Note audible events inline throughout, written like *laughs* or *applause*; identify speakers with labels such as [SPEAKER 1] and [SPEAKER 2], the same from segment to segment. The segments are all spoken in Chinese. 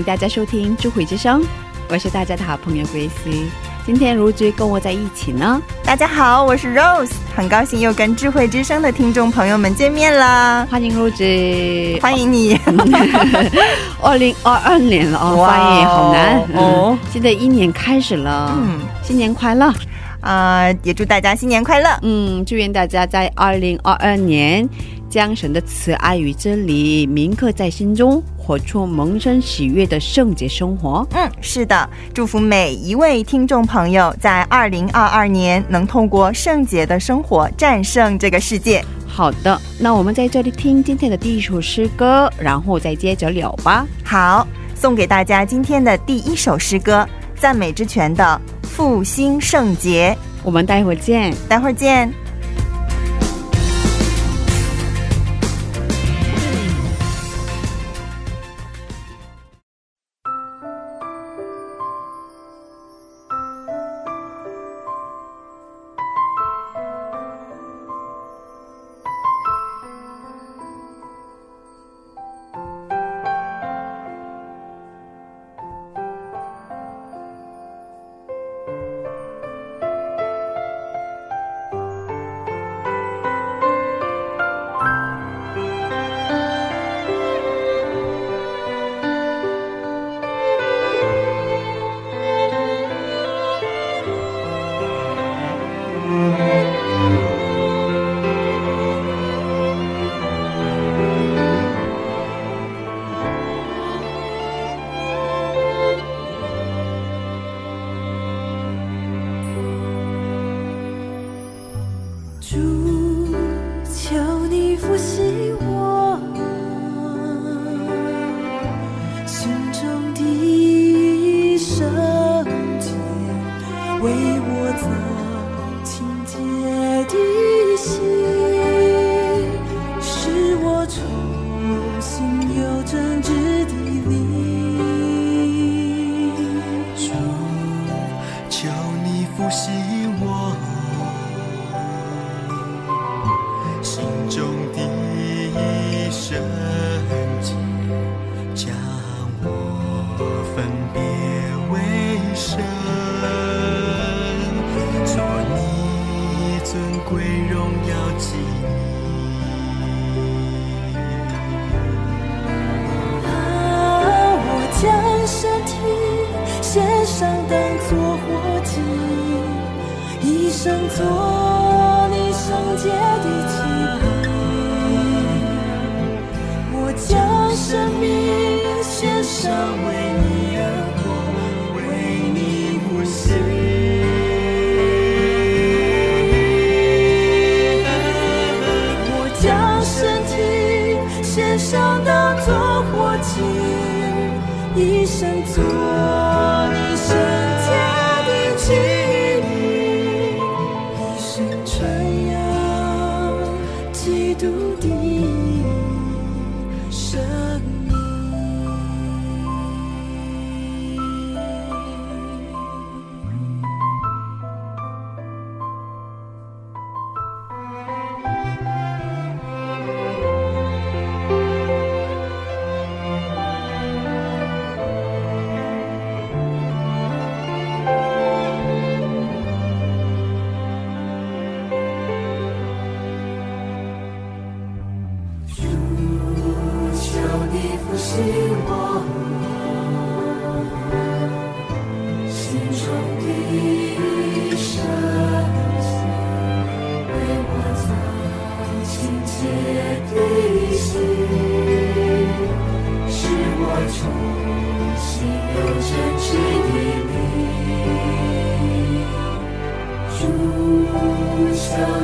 [SPEAKER 1] 迎大家收听智慧之声，我是大家的好朋友 Grace。今天如菊跟我在一起呢，
[SPEAKER 2] 大家好，我是 Rose，很高兴又跟智慧之声的听众朋友们见面啦！
[SPEAKER 1] 欢迎如菊。
[SPEAKER 2] 欢迎你，*laughs*
[SPEAKER 1] 二零二二年了哦，
[SPEAKER 2] 哇哦
[SPEAKER 1] 发音好难
[SPEAKER 2] 哦
[SPEAKER 1] 哦。现在一年开始了，
[SPEAKER 2] 嗯
[SPEAKER 1] 新年快乐。
[SPEAKER 2] 啊、也祝大家新年快乐。
[SPEAKER 1] 嗯，祝愿大家在二零二二年将神的慈爱与真理铭刻在心中，活出萌生喜悦的圣洁生活。
[SPEAKER 2] 嗯，是的，祝福每一位听众朋友在二零二二年能通过圣洁的生活战胜这个世界。
[SPEAKER 1] 好的，那我们在这里听今天的第一首诗歌，然后再接着聊吧。
[SPEAKER 2] 好，送给大家今天的第一首诗歌，赞美之泉的《复兴圣洁
[SPEAKER 1] 我们待会儿见。》，
[SPEAKER 2] 待会儿见。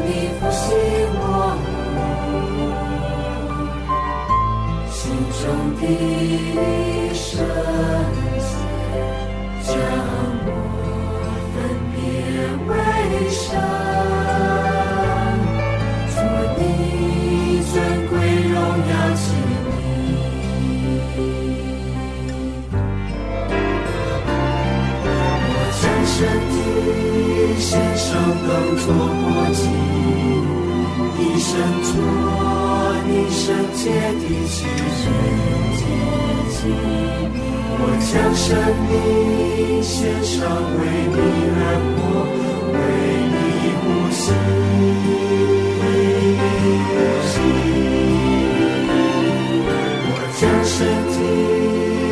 [SPEAKER 3] 你复兴我。心中的圣献上当作活祭，一生做你圣洁的
[SPEAKER 4] 器皿。我将生命献上，为你而活，为你呼吸，我将身体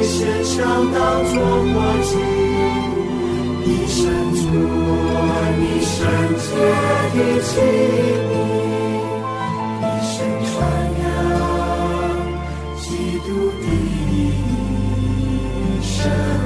[SPEAKER 4] 献上，当作活祭，一生做你圣洁的器皿，一生传扬基督的生。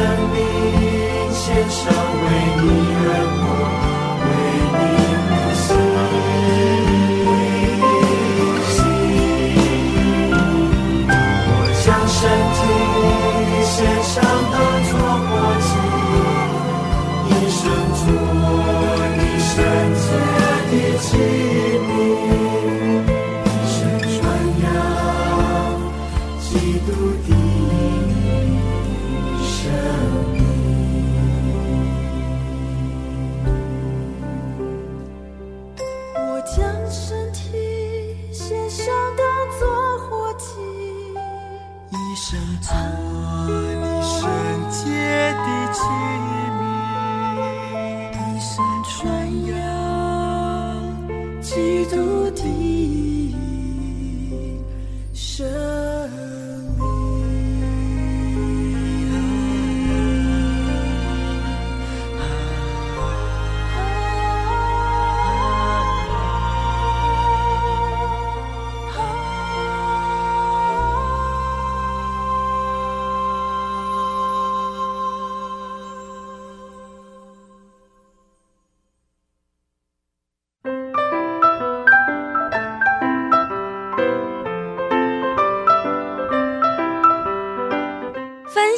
[SPEAKER 4] 生命献上，为你。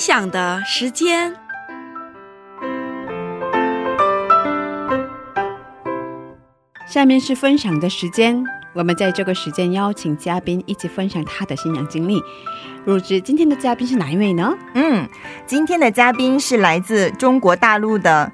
[SPEAKER 5] 分享的时间。
[SPEAKER 1] 下面是分享的时间，我们在这个时间邀请嘉宾一起分享他的新娘经历。入职今天的嘉宾是哪一位呢？
[SPEAKER 6] 嗯，今天的嘉宾是来自中国大陆的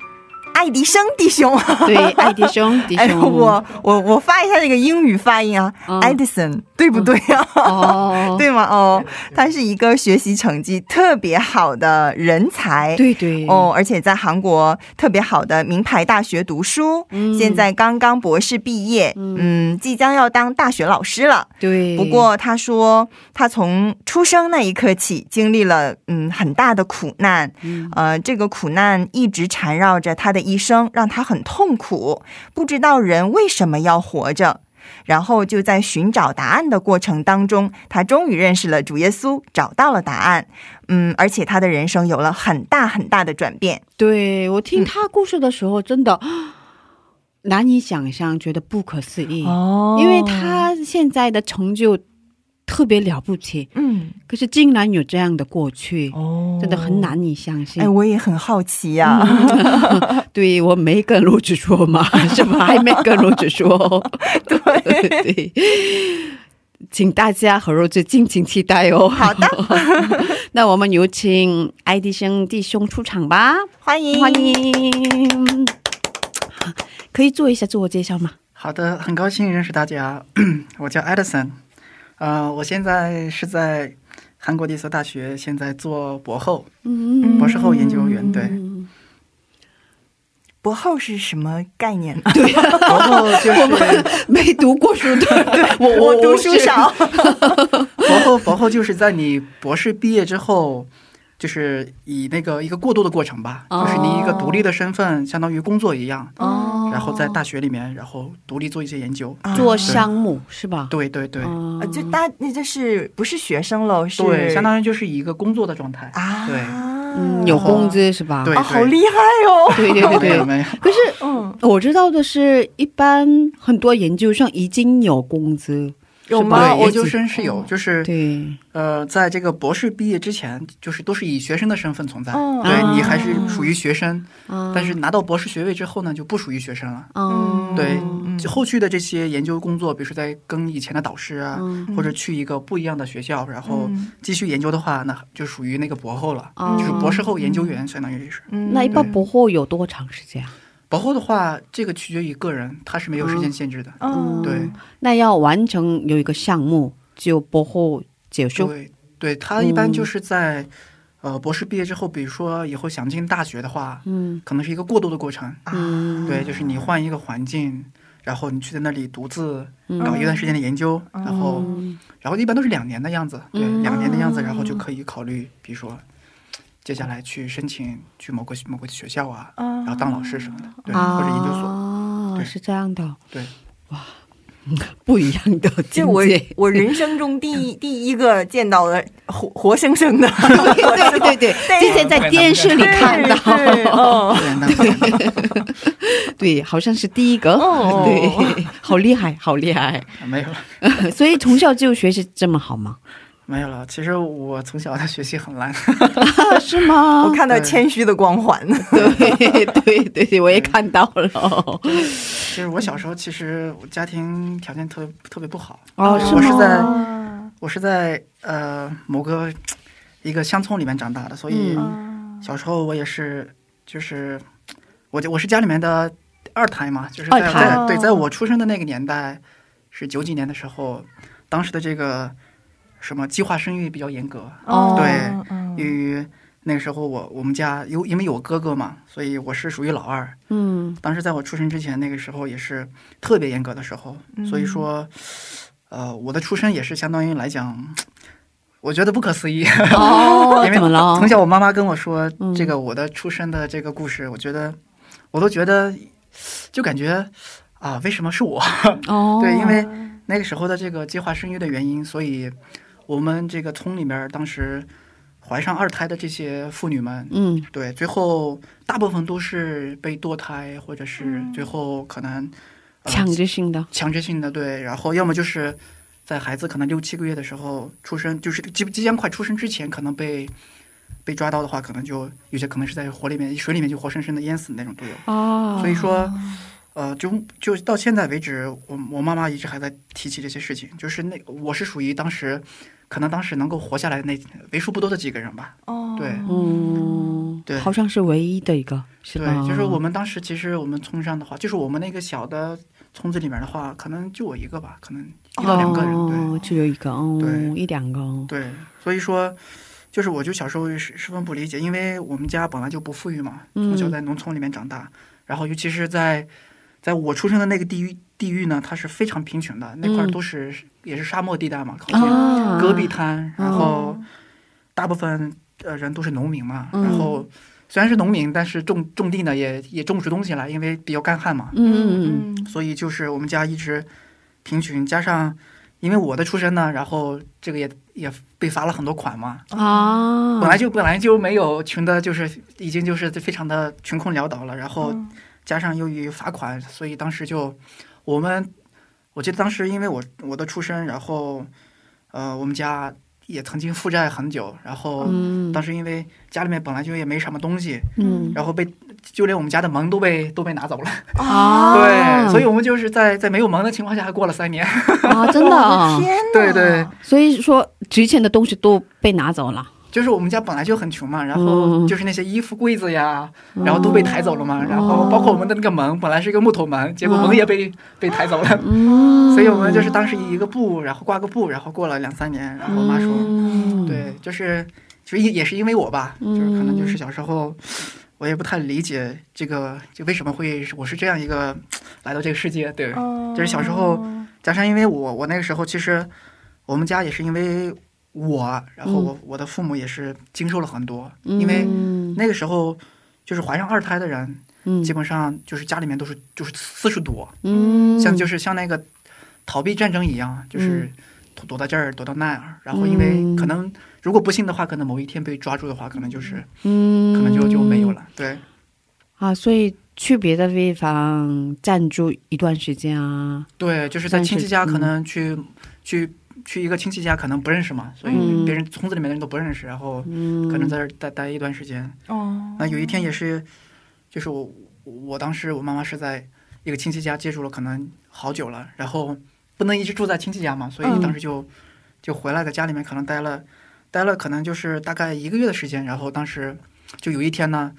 [SPEAKER 6] 爱迪生弟兄。
[SPEAKER 1] 对，爱迪生，弟 *laughs*
[SPEAKER 6] 哎，
[SPEAKER 1] 兄，
[SPEAKER 6] 我我我发一下这个英语发音啊、
[SPEAKER 1] 嗯
[SPEAKER 6] e d i s o n 对不对啊？
[SPEAKER 1] 哦，*laughs*
[SPEAKER 6] 对吗？哦，他是一个学习成绩特别好的人才。
[SPEAKER 1] 对对，
[SPEAKER 6] 哦，而且在韩国特别好的名牌大学读书，
[SPEAKER 1] 嗯
[SPEAKER 6] 现在刚刚博士毕业，嗯即将要当大学老师了。
[SPEAKER 1] 对，
[SPEAKER 6] 不过他说，他从出生那一刻起，经历了嗯很大的苦难，
[SPEAKER 1] 嗯
[SPEAKER 6] 呃，这个苦难一直缠绕着他的一生，让他很痛苦，不知道人为什么要活着。然后就在寻找答案的过程当中，他终于认识了主耶稣，找到了答案。嗯，而且他的人生有了很大很大的转变。
[SPEAKER 1] 对我听他故事的时候，真的难以想象，觉得不可思议。
[SPEAKER 6] 哦
[SPEAKER 1] 因为他现在的成就特别了不起，
[SPEAKER 6] 嗯
[SPEAKER 1] 可是竟然有这样的过去，
[SPEAKER 6] 哦
[SPEAKER 1] 真的很。难以相信。
[SPEAKER 6] 哎，我也很好奇呀、*laughs*
[SPEAKER 1] 对我没跟卢子说嘛，*laughs* 是吧？还没跟卢子说。*laughs* 对对，请大家和肉子敬请期待哦。
[SPEAKER 6] 好的，
[SPEAKER 1] 那我们有请爱迪生弟兄出场吧，
[SPEAKER 6] 欢迎
[SPEAKER 1] 欢。迎。可以做一下自我介绍吗？
[SPEAKER 7] 好的，很高兴认识大家，*clears throat* 我叫 Edison，呃，我现在是在韩国的一所大学，现在做博后，
[SPEAKER 1] 嗯
[SPEAKER 7] 博士后研究员，对，
[SPEAKER 6] 博后是什么概念呢？*laughs*
[SPEAKER 7] 对博后就是
[SPEAKER 1] 没读过书的，对我
[SPEAKER 6] 我读书少。
[SPEAKER 7] 博后，博后后就是在你博士毕业之后，就是以那个一个过渡的过程吧，
[SPEAKER 1] 哦
[SPEAKER 7] 就是你一个独立的身份，相当于工作一样，
[SPEAKER 1] 哦，
[SPEAKER 7] 然后在大学里面，然后独立做一些研究。
[SPEAKER 6] 啊
[SPEAKER 1] 做项目是吧？
[SPEAKER 7] 对对对、
[SPEAKER 1] 哦
[SPEAKER 6] 呃就大那这是不是学生喽？是
[SPEAKER 7] 对，相当于就是一个工作的状态。
[SPEAKER 6] 啊，
[SPEAKER 7] 对
[SPEAKER 1] 嗯，有工资是吧？
[SPEAKER 7] 对
[SPEAKER 6] 哦，好厉害哦！
[SPEAKER 1] 对对对对
[SPEAKER 7] 没有。没有，
[SPEAKER 1] 可是
[SPEAKER 6] 嗯，
[SPEAKER 1] 我知道的是，一般很多研究生已经有工资，
[SPEAKER 6] 有
[SPEAKER 1] 是吧？
[SPEAKER 6] 吗？我
[SPEAKER 7] 研究生是有，就是
[SPEAKER 1] 对，
[SPEAKER 7] 呃，在这个博士毕业之前，就是都是以学生的身份存在。
[SPEAKER 6] 嗯
[SPEAKER 7] 对
[SPEAKER 1] 啊
[SPEAKER 7] 你还是属于学生，
[SPEAKER 1] 啊
[SPEAKER 7] 但是拿到博士学位之后呢，就不属于学生了。
[SPEAKER 1] 嗯，
[SPEAKER 7] 对
[SPEAKER 6] 嗯。
[SPEAKER 7] 就后续的这些研究工作，比如说在跟以前的导师啊，
[SPEAKER 1] 嗯。
[SPEAKER 7] 或者去一个不一样的学校，然后
[SPEAKER 6] 嗯。
[SPEAKER 7] 继续研究的话，那就属于那个博后了，
[SPEAKER 1] 哦。
[SPEAKER 7] 就是博士后研究员，相当于是。
[SPEAKER 6] 嗯。
[SPEAKER 1] 那一般博后有多长时间啊？
[SPEAKER 7] 博后的话，这个取决于个人，他是没有时间限制的。
[SPEAKER 6] 嗯
[SPEAKER 7] 对。
[SPEAKER 1] 那要完成有一个项目，就博后结束。
[SPEAKER 7] 对，对他一般就是在、呃博士毕业之后，比如说以后想进大学的话，
[SPEAKER 1] 嗯。
[SPEAKER 7] 可能是一个过渡的过程。
[SPEAKER 1] 嗯，
[SPEAKER 7] 对，就是你换一个环境，然后你去在那里独自
[SPEAKER 1] 嗯。
[SPEAKER 7] 搞一段时间的研究，然后
[SPEAKER 1] 嗯。
[SPEAKER 7] 然后一般都是两年的样子，对，
[SPEAKER 1] 嗯。
[SPEAKER 7] 两年的样子，然后就可以考虑，比如说接下来去申请去某个某个学校啊，
[SPEAKER 6] 嗯
[SPEAKER 7] 然后当老师什么的，对，
[SPEAKER 1] 啊，
[SPEAKER 7] 或者研究所，哦
[SPEAKER 1] 是这样的，
[SPEAKER 7] 对，哇。*laughs*
[SPEAKER 1] 不一样的
[SPEAKER 6] 这我。我人生中第一 *laughs* 第一个见到的活活生生的，
[SPEAKER 1] 对对对，之前在电视里看到，
[SPEAKER 6] 是哦，*laughs*
[SPEAKER 7] 对，
[SPEAKER 1] 好像是第一个，
[SPEAKER 6] 哦。
[SPEAKER 1] 对，好厉害，好厉害。
[SPEAKER 7] 没有了，
[SPEAKER 1] 所以从小就学习这么好吗？
[SPEAKER 7] 没有了。其实我从小的学习很烂，
[SPEAKER 1] 啊，*laughs* 是吗？*laughs*
[SPEAKER 6] 我看到谦虚的光环。*laughs*
[SPEAKER 1] 对对对对，我也看到了。
[SPEAKER 7] 就是我小时候其实我家庭条件特别特别不好，
[SPEAKER 1] 哦，是
[SPEAKER 7] 我是在？我是在呃某个一个乡村里面长大的，所以
[SPEAKER 1] 嗯
[SPEAKER 7] 小时候我也是就是我就我是家里面的二胎嘛，就是在在对，在我出生的那个年代是九几年的时候，当时的这个什么计划生育比较严格，
[SPEAKER 1] 哦
[SPEAKER 7] 对
[SPEAKER 6] 嗯
[SPEAKER 7] 因为那个时候我我们家有因为有哥哥嘛，所以我是属于老二。
[SPEAKER 1] 嗯
[SPEAKER 7] 当时在我出生之前，那个时候也是特别严格的时候，所以说，呃，我的出生也是相当于来讲，我觉得不可思议。
[SPEAKER 1] 哦，*laughs*
[SPEAKER 7] 因为
[SPEAKER 1] 怎么了？
[SPEAKER 7] 从小我妈妈跟我说
[SPEAKER 1] 嗯
[SPEAKER 7] 这个我的出生的这个故事，我觉得我都觉得就感觉啊，为什么是我？*laughs*
[SPEAKER 1] 哦，
[SPEAKER 7] 对，因为那个时候的这个计划生育的原因，所以我们这个村里面当时怀上二胎的这些妇女们，
[SPEAKER 1] 嗯。
[SPEAKER 7] 对，最后大部分都是被堕胎，或者是最后可能、呃
[SPEAKER 1] 强制性的，
[SPEAKER 7] 强制性的对，然后要么就是在孩子可能六七个月的时候出生，就是即即将快出生之前，可能被被抓到的话，可能就有些可能是在火里面、水里面就活生生的淹死的那种都有。
[SPEAKER 1] 哦，
[SPEAKER 7] 所以说，呃，就就到现在为止，我我妈妈一直还在提起这些事情，就是那我是属于当时可能当时能够活下来的那为数不多的几个人吧。
[SPEAKER 6] 哦。
[SPEAKER 7] 对。
[SPEAKER 1] 嗯，
[SPEAKER 7] 对。
[SPEAKER 1] 好像是唯一的一个，是吧？
[SPEAKER 7] 对，就是我们当时其实我们村上的话，就是我们那个小的村子里面的话，可能就我一个吧，可能一到两个人，
[SPEAKER 1] 哦，只有一个，哦，
[SPEAKER 7] 对。
[SPEAKER 1] 一两个，
[SPEAKER 7] 对对，所以说。就是我就小时候十十分不理解，因为我们家本来就不富裕嘛，从小
[SPEAKER 1] 嗯
[SPEAKER 7] 在农村里面长大，然后尤其是在在我出生的那个地域地域呢，它是非常贫穷的，那块都是、也是沙漠地带嘛，靠近
[SPEAKER 1] 啊，
[SPEAKER 7] 戈壁滩，然后
[SPEAKER 6] 哦。
[SPEAKER 7] 大部分呃人都是农民嘛，
[SPEAKER 1] 嗯。
[SPEAKER 7] 然后虽然是农民，但是种种地呢也也种不出东西来，因为比较干旱嘛，
[SPEAKER 1] 嗯嗯
[SPEAKER 6] 嗯。
[SPEAKER 7] 所以就是我们家一直贫穷，加上因为我的出身呢，然后这个也也被罚了很多款嘛，
[SPEAKER 1] 嗯啊，
[SPEAKER 7] 本来就本来就没有穷的，就是已经就是非常的穷困潦倒了，然后
[SPEAKER 6] 嗯
[SPEAKER 7] 加上由于罚款，所以当时就我们，我记得当时因为我我的出身，然后呃我们家也曾经负债很久，然后
[SPEAKER 1] 嗯。
[SPEAKER 7] 当时因为家里面本来就也没什么东西，
[SPEAKER 1] 嗯。
[SPEAKER 7] 然后被就连我们家的门都被都被拿走了，
[SPEAKER 1] 啊，*laughs*
[SPEAKER 7] 对，所以我们就是在在没有门的情况下还过了三年，
[SPEAKER 1] 啊，真的
[SPEAKER 6] 天哪！*laughs*
[SPEAKER 7] 对对，
[SPEAKER 1] 所以说值钱的东西都被拿走了，
[SPEAKER 7] 就是我们家本来就很穷嘛，然后
[SPEAKER 1] 嗯。
[SPEAKER 7] 就是那些衣服柜子呀，然后都被抬走了嘛，然后包括我们的那个门，本来是一个木头门，结果门也被、被抬走了，
[SPEAKER 1] 嗯，*laughs*
[SPEAKER 7] 所以我们就是当时一个布，然后挂个布，然后过了两三年，然后我妈说，
[SPEAKER 1] 嗯，
[SPEAKER 7] 对，就是就也也是因为我吧，就是可能就是小时候我也不太理解这个，就为什么会我是这样一个来到这个世界，对，
[SPEAKER 6] 哦
[SPEAKER 7] 就是小时候加上因为我我那个时候其实我们家也是因为我，然后我、我的父母也是经受了很多，因为
[SPEAKER 1] 嗯
[SPEAKER 7] 那个时候就是怀上二胎的人，
[SPEAKER 1] 嗯。
[SPEAKER 7] 基本上就是家里面都是就是四十多，
[SPEAKER 1] 嗯。
[SPEAKER 7] 像就是像那个逃避战争一样，就是躲躲到这儿，躲到那儿，然后因为
[SPEAKER 1] 嗯。
[SPEAKER 7] 可能如果不幸的话，可能某一天被抓住的话，可能就是
[SPEAKER 1] 嗯。
[SPEAKER 7] 可能就就没有了。对，
[SPEAKER 1] 啊，所以去别的地方暂住一段时间啊。
[SPEAKER 7] 对，就是在亲戚家，可
[SPEAKER 1] 嗯
[SPEAKER 7] 能去、去去一个亲戚家，可能不认识嘛，所以
[SPEAKER 1] 嗯
[SPEAKER 7] 别人村子里面的人都不认识，然后
[SPEAKER 1] 嗯，
[SPEAKER 7] 可能在这儿待待一段时间。
[SPEAKER 6] 哦，
[SPEAKER 7] 那有一天也是，就是我我当时我妈妈是在一个亲戚家接触了，可能好久了，然后不能一直住在亲戚家嘛，所以
[SPEAKER 1] 嗯。
[SPEAKER 7] 当时就、就回来在家里面可能待了待了可能就是大概一个月的时间，然后当时就有一天呢，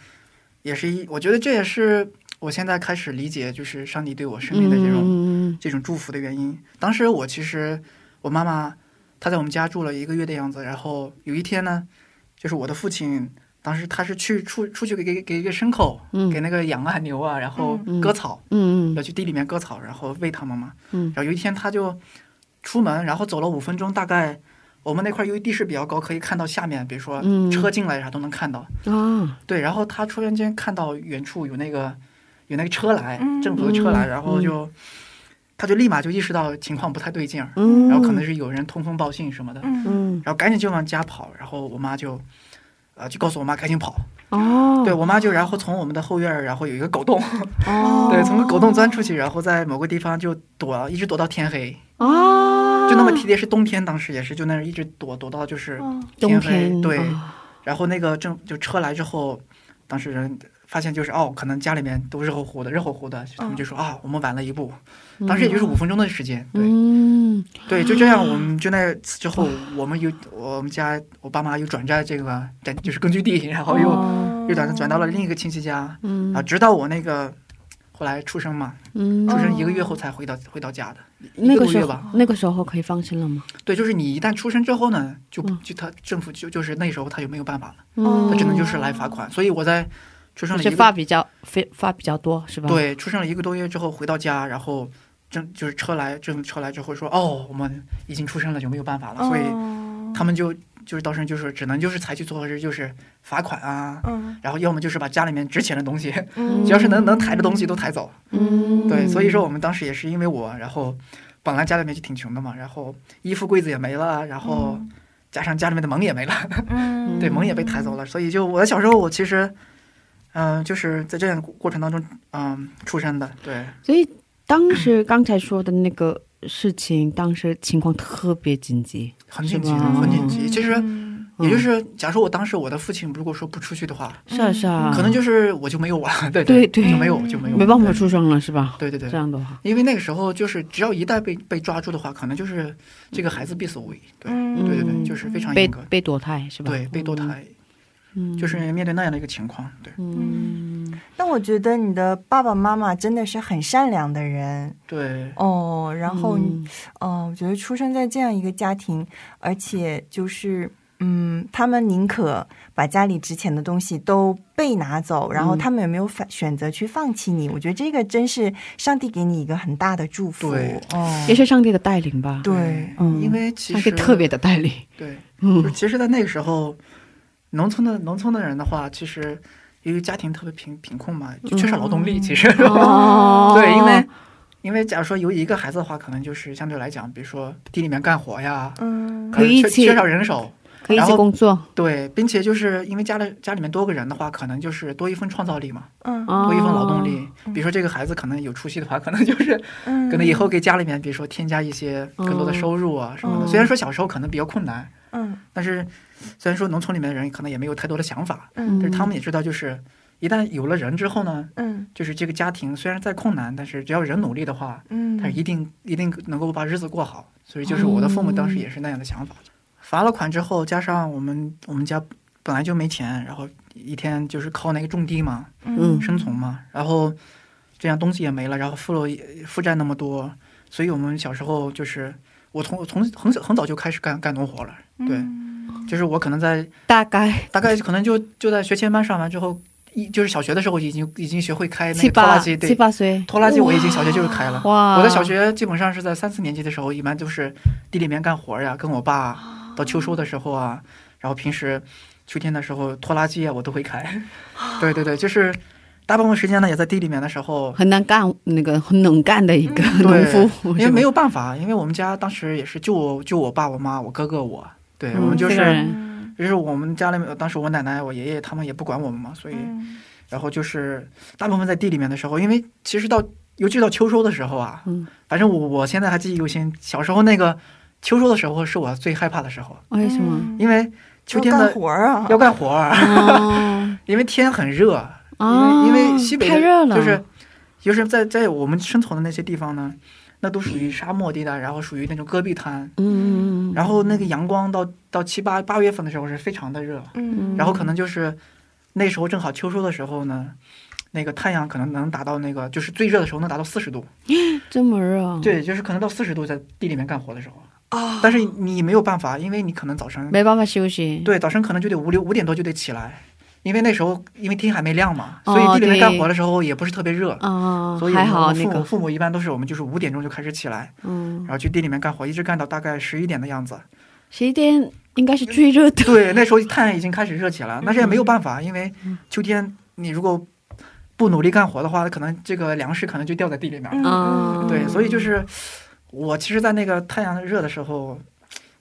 [SPEAKER 7] 也是一我觉得这也是我现在开始理解就是上帝对我生命的这种、
[SPEAKER 1] 嗯。
[SPEAKER 7] 这种祝福的原因。当时我其实我妈妈她在我们家住了一个月的样子，然后有一天呢，就是我的父亲当时他是去出出去给给给一个牲口，
[SPEAKER 1] 嗯。
[SPEAKER 7] 给那个羊啊牛啊，然后
[SPEAKER 1] 嗯。
[SPEAKER 7] 割草，
[SPEAKER 1] 嗯
[SPEAKER 7] 要去地里面割草，然后喂它们嘛。
[SPEAKER 1] 嗯。
[SPEAKER 7] 然后有一天他就出门，然后走了五分钟，大概我们那块儿由于地势比较高，可以看到下面，比如说
[SPEAKER 1] 嗯。
[SPEAKER 7] 车进来啥都能看到。对，然后他突然间看到远处有那个有那个车来，
[SPEAKER 6] 嗯。
[SPEAKER 7] 政府的车来，
[SPEAKER 1] 嗯。
[SPEAKER 7] 然后就、他就立马就意识到情况不太对劲儿，
[SPEAKER 1] 嗯，
[SPEAKER 7] 然后可能是有人通风报信什么的，然后赶紧就往家跑，然后我妈就。呃，就告诉我妈赶紧跑，
[SPEAKER 1] 哦。
[SPEAKER 7] 对我妈就然后从我们的后院，然后有一个狗洞，
[SPEAKER 1] 哦。*laughs*
[SPEAKER 7] 对，从个狗洞钻出去，然后在某个地方就躲，一直躲到天黑，
[SPEAKER 1] 啊，
[SPEAKER 7] 就那么体贴，是冬天，当时也是就那儿一直躲躲到就是天黑，
[SPEAKER 1] 天
[SPEAKER 7] 对，
[SPEAKER 1] 啊
[SPEAKER 7] 然后那个正就车来之后，当时人发现就是哦，可能家里面都热乎乎的，热乎乎的，他们就说啊，我们晚了一步。当时也就是五分钟的时间，对
[SPEAKER 1] 嗯
[SPEAKER 7] 对，就这样，我们就那次之后，我们又我们家我爸妈又转在这个转就是根据地，然后又
[SPEAKER 1] 哦
[SPEAKER 7] 又转转到了另一个亲戚家，
[SPEAKER 1] 嗯
[SPEAKER 7] 啊，直到我那个后来出生嘛，
[SPEAKER 1] 嗯
[SPEAKER 7] 出生一个月后才回到回到家的，一
[SPEAKER 1] 那个时候。那个时候可以放心了吗？
[SPEAKER 7] 对，就是你一旦出生之后呢，就
[SPEAKER 1] 嗯
[SPEAKER 7] 就他政府就就是那时候他就没有办法了。
[SPEAKER 1] 嗯
[SPEAKER 7] 他只能就是来罚款。所以我在出生了
[SPEAKER 1] 是
[SPEAKER 7] 一个
[SPEAKER 1] 发比较发发比较多是吧？，
[SPEAKER 7] 对出生了一个多月之后回到家，然后正就是车来政府车来之后说哦，我们已经出生了就没有办法了，所以
[SPEAKER 6] 哦。
[SPEAKER 7] 他们就就是当时就是只能就是采取措施，就是罚款啊。
[SPEAKER 6] 嗯。
[SPEAKER 7] 然后要么就是把家里面值钱的东西，
[SPEAKER 6] 嗯。*laughs*
[SPEAKER 7] 只要是能能抬的东西都抬走。
[SPEAKER 1] 嗯，
[SPEAKER 7] 对，所以说我们当时也是因为我，然后本来家里面就挺穷的嘛，然后衣服柜子也没了，然后加上家里面的门也没了，
[SPEAKER 6] 嗯。*laughs*
[SPEAKER 7] 对，门也被抬走了，所以就我的小时候，我其实，嗯、就是在这样过程当中，嗯、出生的，对，
[SPEAKER 1] 所以当时刚才说的那个事情，当时情况特别紧急，
[SPEAKER 7] 很紧急，很紧急。其实，
[SPEAKER 6] 嗯
[SPEAKER 7] 也就是，假如我当时我的父亲如果说不出去的话，
[SPEAKER 1] 是啊是啊，
[SPEAKER 7] 可能就是我就没有我了，对
[SPEAKER 1] 对对
[SPEAKER 7] 就没有就没有，
[SPEAKER 1] 没办法出生了是吧？
[SPEAKER 7] 对对对
[SPEAKER 1] 这，样的话，
[SPEAKER 7] 因为那个时候就是只要一旦被被抓住的话，可能就是这个孩子必死无疑，对，
[SPEAKER 6] 嗯
[SPEAKER 7] 对对对，就是非常
[SPEAKER 1] 被
[SPEAKER 7] 严格，
[SPEAKER 1] 被堕胎是吧？
[SPEAKER 7] 对，被堕胎，
[SPEAKER 1] 嗯，
[SPEAKER 7] 就是面对那样的一个情况，对。
[SPEAKER 1] 嗯。
[SPEAKER 6] 那我觉得你的爸爸妈妈真的是很善良的人。
[SPEAKER 7] 对。
[SPEAKER 6] 哦。然后，嗯、
[SPEAKER 1] 嗯
[SPEAKER 6] 我觉得出生在这样一个家庭，而且就是，嗯，他们宁可把家里值钱的东西都被拿走，然后他们也没有反选择去放弃你？我觉得这个真是上帝给你一个很大的祝福。
[SPEAKER 7] 对。
[SPEAKER 6] 哦，
[SPEAKER 1] 也是上帝的带领吧？
[SPEAKER 6] 对，
[SPEAKER 1] 嗯，
[SPEAKER 7] 因为其实
[SPEAKER 1] 特别的带领，
[SPEAKER 7] 对，
[SPEAKER 1] 嗯。
[SPEAKER 7] 是其实，在那个时候，农村的农村的人的话，其实由于家庭特别贫贫困嘛，就缺少劳动力。其实，*laughs* 对，因为因为假如说有一个孩子的话，可能就是相对来讲，比如说地里面干活呀，
[SPEAKER 6] 嗯
[SPEAKER 1] 可以一起
[SPEAKER 7] 缺少人手，
[SPEAKER 1] 可以一起
[SPEAKER 7] 然后
[SPEAKER 1] 工作，
[SPEAKER 7] 对，并且就是因为家里家里面多个人的话，可能就是多一份创造力嘛，
[SPEAKER 6] 嗯
[SPEAKER 1] 多
[SPEAKER 7] 多一份劳动力。比如说这个孩子可能有出息的话，可能就是
[SPEAKER 6] 嗯，
[SPEAKER 7] 可能以后给家里面，比如说添加一些更多的收入啊什么的。
[SPEAKER 6] 嗯
[SPEAKER 7] 虽然说小时候可能比较困难，
[SPEAKER 6] 嗯。
[SPEAKER 7] 但是虽然说农村里面的人可能也没有太多的想法，
[SPEAKER 6] 嗯。
[SPEAKER 7] 但是他们也知道，就是一旦有了人之后呢，
[SPEAKER 6] 嗯。
[SPEAKER 7] 就是这个家庭虽然再困难，但是只要人努力的话，
[SPEAKER 6] 嗯，
[SPEAKER 7] 他一定一定能够把日子过好。所以就是我的父母当时也是那样的想法。罚了款之后，加上我们我们家本来就没钱，然后一天就是靠那个种地嘛，
[SPEAKER 1] 嗯
[SPEAKER 7] 生存嘛，然后这样东西也没了，然后负了负债那么多，所以我们小时候就是我从从很早很早就开始干干农活了，对，就是我可能在
[SPEAKER 1] 大概
[SPEAKER 7] 大概可能就就在学前班上完之后，一就是小学的时候已经已经学会开那个拖拉机，对，
[SPEAKER 1] 七八岁，
[SPEAKER 7] 拖拉机我已经小学就是开了。
[SPEAKER 1] 哇，
[SPEAKER 7] 我的小学基本上是在三四年级的时候，一般就是地里面干活呀，跟我爸到秋收的时候啊，然后平时秋天的时候拖拉机啊我都会开。*laughs* 对对对，就是大部分时间呢也在地里面的时候，
[SPEAKER 1] 很难干，那个很能干的一个农
[SPEAKER 7] 对
[SPEAKER 1] 夫，
[SPEAKER 7] 因为没
[SPEAKER 1] 有
[SPEAKER 7] 有办法，因为我们家当时也是就我就我爸我妈我哥哥我，对、
[SPEAKER 1] 嗯
[SPEAKER 7] 我们就是就是我们家里面当时我奶奶我爷爷他们也不管我们嘛，所以。
[SPEAKER 6] 嗯
[SPEAKER 7] 然后就是大部分在地里面的时候，因为其实到尤其到秋收的时候啊，
[SPEAKER 1] 嗯
[SPEAKER 7] 反正我我现在还记忆犹新。小时候那个秋收的时候是我最害怕的时候，
[SPEAKER 1] 为什么？
[SPEAKER 7] 因为秋天的
[SPEAKER 6] 活儿啊，
[SPEAKER 7] 要干活儿，
[SPEAKER 1] 哦
[SPEAKER 7] 因为天很热，因
[SPEAKER 1] 哦
[SPEAKER 7] 为因为西北
[SPEAKER 1] 太热了，
[SPEAKER 7] 就是就是在在我们生存的那些地方呢，那都属于沙漠地带，然后属于那种戈壁滩，
[SPEAKER 1] 嗯，
[SPEAKER 7] 然后那个阳光到到七八八月份的时候是非常的热，
[SPEAKER 6] 嗯
[SPEAKER 7] 然后可能就是那时候正好秋收的时候呢，那个太阳可能能达到那个就是最热的时候能达到四十度，*laughs*
[SPEAKER 1] 这么热，，
[SPEAKER 7] 对，就是可能到四十度在地里面干活的时候，
[SPEAKER 6] 啊，
[SPEAKER 7] 但是你没有办法，因为你可能早晨
[SPEAKER 1] 没办法休息，
[SPEAKER 7] 对早晨可能就得五六五点多就得起来，因为那时候因为天还没亮嘛，
[SPEAKER 1] 哦
[SPEAKER 7] 所以地里面干活的时候也不是特别热。
[SPEAKER 1] 哦，
[SPEAKER 7] 所以
[SPEAKER 1] 还
[SPEAKER 7] 我父母
[SPEAKER 1] 好那个，
[SPEAKER 7] 父母一般都是我们就是五点钟就开始起来，
[SPEAKER 1] 嗯
[SPEAKER 7] 然，后去地里面干活，一直干到大概十一点的样子。
[SPEAKER 1] 十一点应该是最热的，
[SPEAKER 7] 对，那时候太阳已经开始热起来了，但是也没有办法，因为秋天你如果不努力干活的话，可能这个粮食可能就掉在地里面。
[SPEAKER 6] 嗯
[SPEAKER 1] 啊
[SPEAKER 7] 对，所以就是我其实，在那个太阳热的时候，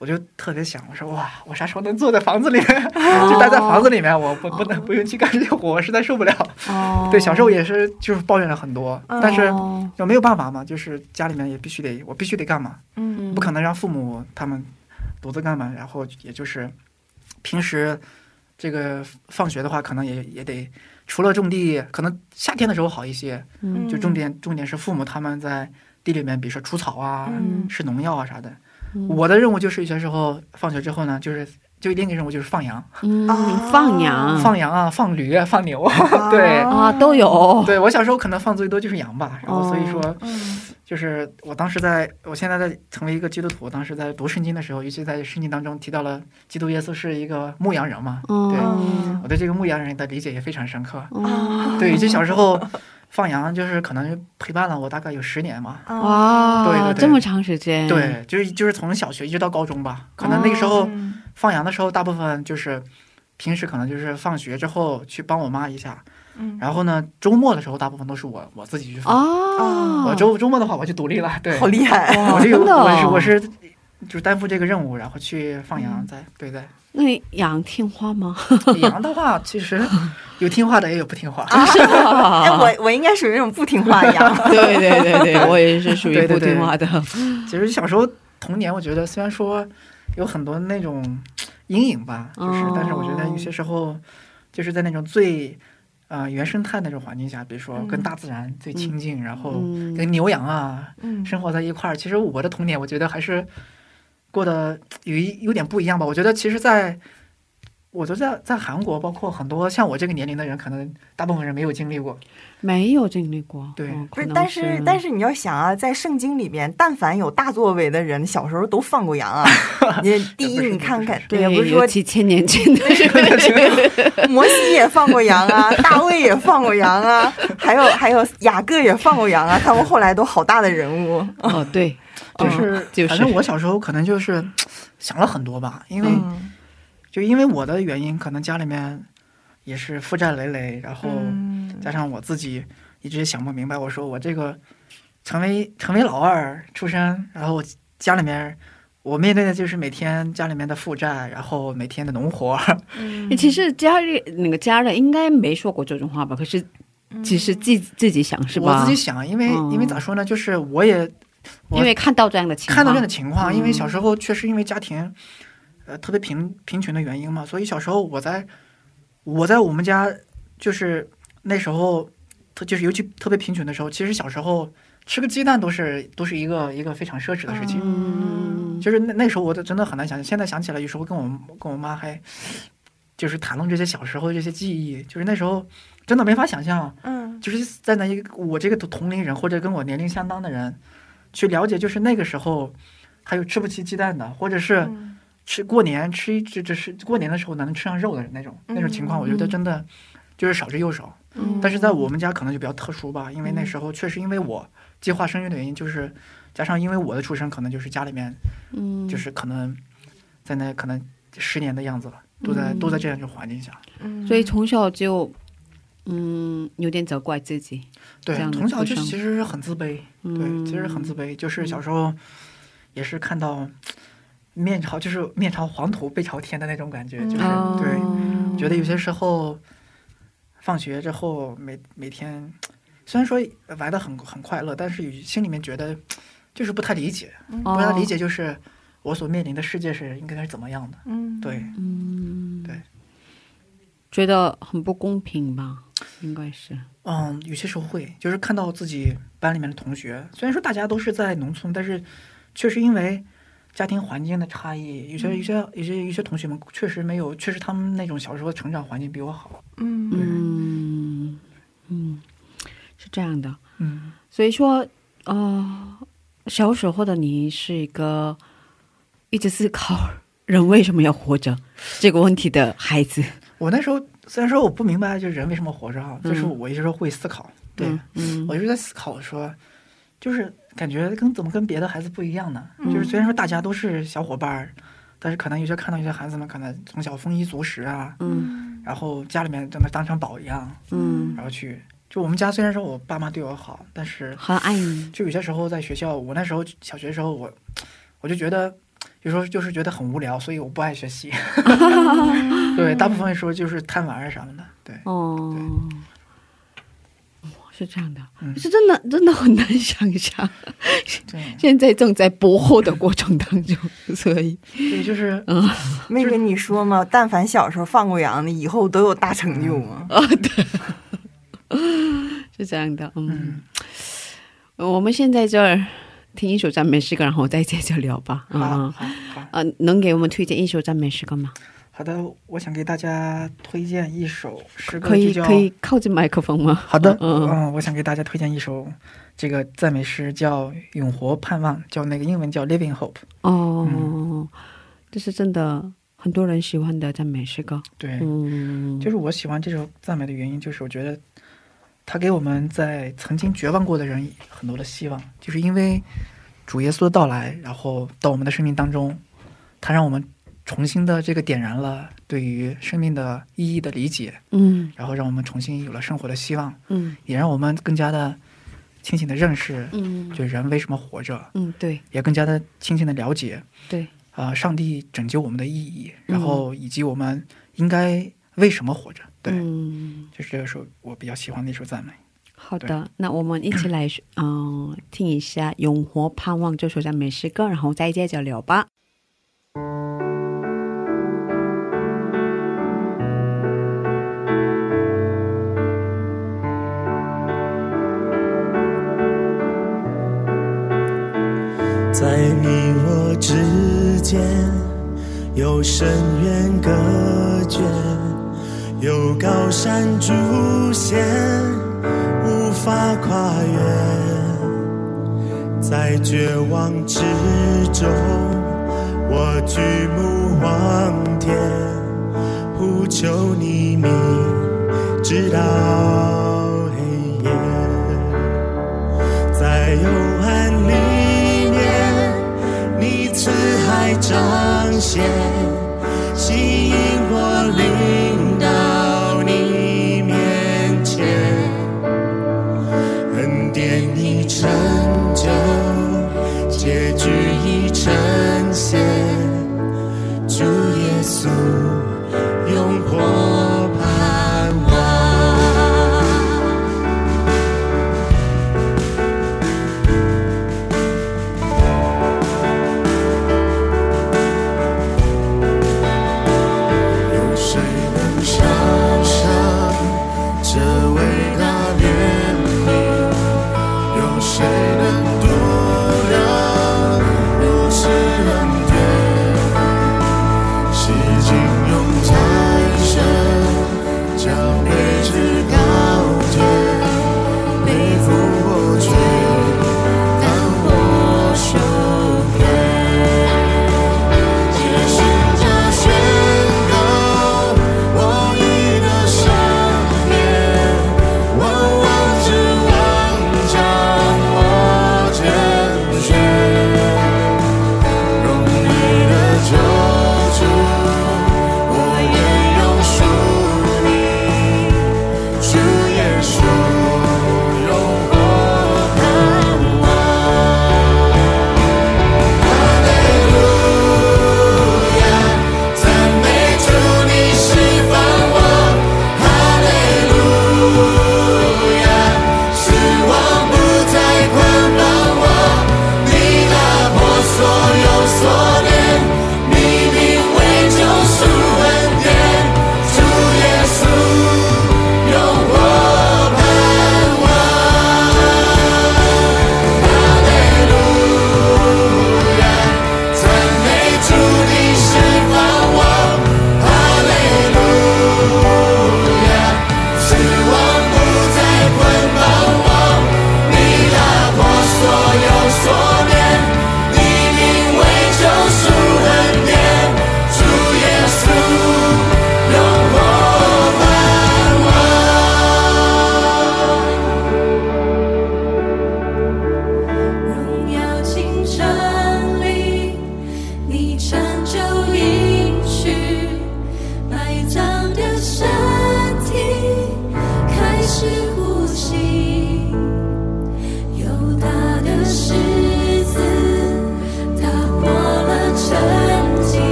[SPEAKER 7] 我就特别想，我说哇，我啥时候能坐在房子里面，*laughs* 就待在房子里面，我不不能不用去干这些活，我实在受不了。
[SPEAKER 1] 哦，*laughs*
[SPEAKER 7] 对，小时候也是就是抱怨了很多，但是就没有办法嘛，就是家里面也必须得我必须得干嘛，
[SPEAKER 6] 嗯
[SPEAKER 7] 不可能让父母他们独自干嘛，然后也就是平时这个放学的话，可能也也得除了种地，可能夏天的时候好一些，
[SPEAKER 1] 嗯。
[SPEAKER 7] 就重点重点是父母他们在地里面，比如说除草啊、
[SPEAKER 6] 嗯。
[SPEAKER 7] 施农药啊啥的。
[SPEAKER 1] 嗯。
[SPEAKER 7] 我的任务就是有些时候放学之后呢，就是就另一个任务就是放羊，
[SPEAKER 1] 放羊。
[SPEAKER 7] 放羊啊，放驴啊，放牛啊。*laughs* 对。
[SPEAKER 1] 啊都有，
[SPEAKER 7] 对我小时候可能放最多就是羊吧，然后所以
[SPEAKER 1] 哦
[SPEAKER 7] 说
[SPEAKER 6] 嗯。
[SPEAKER 7] 就是我当时在，我现在在成为一个基督徒，当时在读圣经的时候，尤其在圣经当中提到了基督耶稣是一个牧羊人嘛，对。
[SPEAKER 1] 嗯
[SPEAKER 7] 我对这个牧羊人的理解也非常深刻。
[SPEAKER 1] 哦。
[SPEAKER 7] 对，以及小时候放羊，就是可能陪伴了我大概有十年嘛。
[SPEAKER 6] 啊
[SPEAKER 1] 哇，
[SPEAKER 7] 对对对。
[SPEAKER 1] 这么长时间，
[SPEAKER 7] 对，就是就是从小学一直到高中吧，可能那个时候
[SPEAKER 6] 嗯
[SPEAKER 7] 放羊的时候，大部分就是平时可能就是放学之后去帮我妈一下，
[SPEAKER 6] 嗯。
[SPEAKER 7] 然后呢周末的时候大部分都是我我自己去放。
[SPEAKER 1] 哦，
[SPEAKER 7] 我周周末的话我就独立了，*laughs* 对，
[SPEAKER 6] 好厉害，
[SPEAKER 7] 我这个
[SPEAKER 1] 真的哦。
[SPEAKER 7] 我是我是就是担负这个任务，然后去放羊，在对对。
[SPEAKER 1] 那羊听话吗？
[SPEAKER 7] 羊的话，其实 *laughs* 有听话的，也有不听话。
[SPEAKER 6] 哎，我我应该属于那种不听话的羊，
[SPEAKER 1] 对对对对，我也是属于不
[SPEAKER 7] 对对对
[SPEAKER 1] 听话的。
[SPEAKER 7] 其实小时候童年，我觉得虽然说有很多那种阴影吧，就是，
[SPEAKER 1] 哦
[SPEAKER 7] 但是我觉得有些时候就是在那种最呃原生态那种环境下，比如说跟大自然最亲近，然后
[SPEAKER 1] 嗯
[SPEAKER 7] 跟牛羊啊
[SPEAKER 6] 嗯
[SPEAKER 7] 生活在一块儿。其实我的童年，我觉得还是过得有一有点不一样吧。我觉得其实在，我觉得在在韩国，包括很多像我这个年龄的人，可能大部分人没有经历过。
[SPEAKER 1] 没有经历过，
[SPEAKER 7] 对
[SPEAKER 6] 不是但是但是你要想啊，在圣经里面，但凡有大作为的人，小时候都放过羊啊。*laughs* 你第一，你看看，
[SPEAKER 1] 对，
[SPEAKER 6] 也不是说
[SPEAKER 1] 几千年前的事，
[SPEAKER 6] 摩西也放过羊啊，大卫也放过羊啊，还有还有雅各也放过羊啊，他们后来都好大的人物。
[SPEAKER 1] 哦，对，
[SPEAKER 7] 就是，
[SPEAKER 1] 嗯就是
[SPEAKER 7] 反正我小时候可能就是 *tsk* 想了很多吧，因为、
[SPEAKER 6] 嗯
[SPEAKER 7] 就因为我的原因，可能家里面也是负债累累，然后
[SPEAKER 6] 嗯
[SPEAKER 7] 加上我自己一直想不明白，我说我这个成为成为老二出生，然后家里面我面对的就是每天家里面的负债，然后每天的农活，*laughs*
[SPEAKER 1] 其实家里那个家人应该没说过这种话吧？可是其实自自己想是吧？
[SPEAKER 7] 我自己想，因为、
[SPEAKER 1] 嗯
[SPEAKER 7] 因为咋说呢，就是我也我
[SPEAKER 1] 因为看到这样的情况，
[SPEAKER 7] 看到这样的情况，
[SPEAKER 1] 嗯。
[SPEAKER 7] 因为小时候确实因为家庭，呃，特别贫贫穷的原因嘛，所以小时候我在我在我们家就是那时候，特就是尤其特别贫穷的时候，其实小时候吃个鸡蛋都是都是一个一个非常奢侈的事情。
[SPEAKER 1] 嗯，
[SPEAKER 7] 就是那那时候我都真的很难想象，现在想起来有时候跟我跟我妈还就是谈论这些小时候这些记忆，就是那时候真的没法想象，
[SPEAKER 6] 嗯。
[SPEAKER 7] 就是在那一个我这个同龄人或者跟我年龄相当的人去了解，就是那个时候还有吃不起鸡蛋的，或者是
[SPEAKER 6] 嗯。
[SPEAKER 7] 吃过年吃一只只是过年的时候能吃上肉的那种那种情况，我觉得真的就是少之又少。
[SPEAKER 1] 嗯。
[SPEAKER 7] 但是在我们家可能就比较特殊吧，因为那时候确实因为我计划生育的原因，就是加上因为我的出生，可能就是家里面
[SPEAKER 1] 嗯。
[SPEAKER 7] 就是可能在那可能十年的样子了，都在、都在这样一种环境下。
[SPEAKER 6] 嗯。
[SPEAKER 1] 所以从小就嗯有点责怪自己。
[SPEAKER 7] 对从小就其实很自卑，
[SPEAKER 1] 嗯。
[SPEAKER 7] 对，其实很自卑，就是小时候也是看到面朝就是面朝黄土背朝天的那种感觉，就是、
[SPEAKER 1] 哦。
[SPEAKER 7] 对，觉得有些时候放学之后每每天虽然说玩的很很快乐，但是有心里面觉得就是不太理解，
[SPEAKER 1] 哦
[SPEAKER 7] 不太理解就是我所面临的世界是应该是怎么样的，
[SPEAKER 6] 嗯，
[SPEAKER 7] 对，
[SPEAKER 1] 嗯，
[SPEAKER 7] 对，
[SPEAKER 1] 觉得很不公平吧？应该是，
[SPEAKER 7] 嗯，有些时候会，就是看到自己班里面的同学，虽然说大家都是在农村，但是确实因为家庭环境的差异，有些有些有些有些同学们确实没有，确实他们那种小时候的成长环境比我好。
[SPEAKER 6] 嗯
[SPEAKER 1] 嗯嗯，是这样的。
[SPEAKER 7] 嗯，
[SPEAKER 1] 所以说，呃，小时候的你是一个一直思考 *laughs* 人为什么要活着这个问题的孩子。
[SPEAKER 7] 我那时候虽然说我不明白就是人为什么活着哈，
[SPEAKER 1] 嗯
[SPEAKER 7] 就是我一直说会思考，对、我一直在思考说，就是感觉跟怎么跟别的孩子不一样呢？
[SPEAKER 1] 嗯
[SPEAKER 7] 就是虽然说大家都是小伙伴儿，但是可能有些看到有些孩子们可能从小丰衣足食啊，
[SPEAKER 1] 嗯
[SPEAKER 7] 然后家里面真的当成宝一样，
[SPEAKER 1] 嗯，
[SPEAKER 7] 然后去。就我们家虽然说我爸妈对我好，但是
[SPEAKER 1] 很爱你。
[SPEAKER 7] 就有些时候在学校，我那时候小学的时候，我我就觉得有时候就是觉得很无聊，所以我不爱学习。*laughs* 对，大部分时候就是贪玩儿什么的。对，
[SPEAKER 1] 哦，是这样的，
[SPEAKER 7] 嗯
[SPEAKER 1] 是真的真的很难想象，
[SPEAKER 7] 对，*laughs*
[SPEAKER 1] 现在正在播后的过程当中，所以
[SPEAKER 7] 对，就是嗯
[SPEAKER 6] 没跟你说吗？但凡小时候放过羊的，以后都有大成就嘛。*laughs*
[SPEAKER 1] 是这样的，嗯，
[SPEAKER 7] 嗯，
[SPEAKER 1] 我们现在这儿听一首赞美诗歌，然后再接着聊吧。
[SPEAKER 7] 啊
[SPEAKER 1] 嗯，
[SPEAKER 7] 好好
[SPEAKER 1] 呃，能给我们推荐一首赞美诗歌吗？
[SPEAKER 7] 好的，我想给大家推荐一首诗歌，
[SPEAKER 1] 可以可以靠近麦克风吗？
[SPEAKER 7] 好的，
[SPEAKER 1] 嗯
[SPEAKER 7] 嗯，我想给大家推荐一首这个赞美诗，叫《永活盼望》，叫那个英文叫 Living Hope。
[SPEAKER 1] 哦，
[SPEAKER 7] 嗯
[SPEAKER 1] 这是真的很多人喜欢的赞美诗歌。
[SPEAKER 7] 对，
[SPEAKER 1] 嗯，
[SPEAKER 7] 就是我喜欢这首赞美的原因，就是我觉得它给我们在曾经绝望过的人很多的希望，就是因为主耶稣的到来，然后到我们的生命当中，他让我们重新的这个点燃了对于生命的意义的理解，
[SPEAKER 1] 嗯
[SPEAKER 7] 然后让我们重新有了生活的希望，
[SPEAKER 1] 嗯
[SPEAKER 7] 也让我们更加的清醒的认识，
[SPEAKER 1] 嗯
[SPEAKER 7] 就人为什么活着，
[SPEAKER 1] 嗯，对
[SPEAKER 7] 也更加的清醒的了解，
[SPEAKER 1] 对，
[SPEAKER 7] 啊、上帝拯救我们的意义，
[SPEAKER 1] 嗯
[SPEAKER 7] 然后以及我们应该为什么活着，对。
[SPEAKER 1] 嗯，
[SPEAKER 7] 就是这个首我比较喜欢的一首赞美。
[SPEAKER 1] 好的，那我们一起来嗯、听一下《永活盼望》这首赞美诗歌，然后再接着聊吧。
[SPEAKER 4] 在你我之间有深渊隔绝，有高山阻险，无法跨越。在绝望之中，我举目望天，呼求你名，直到黑夜。在幽暗里面，你慈爱彰显，吸引我灵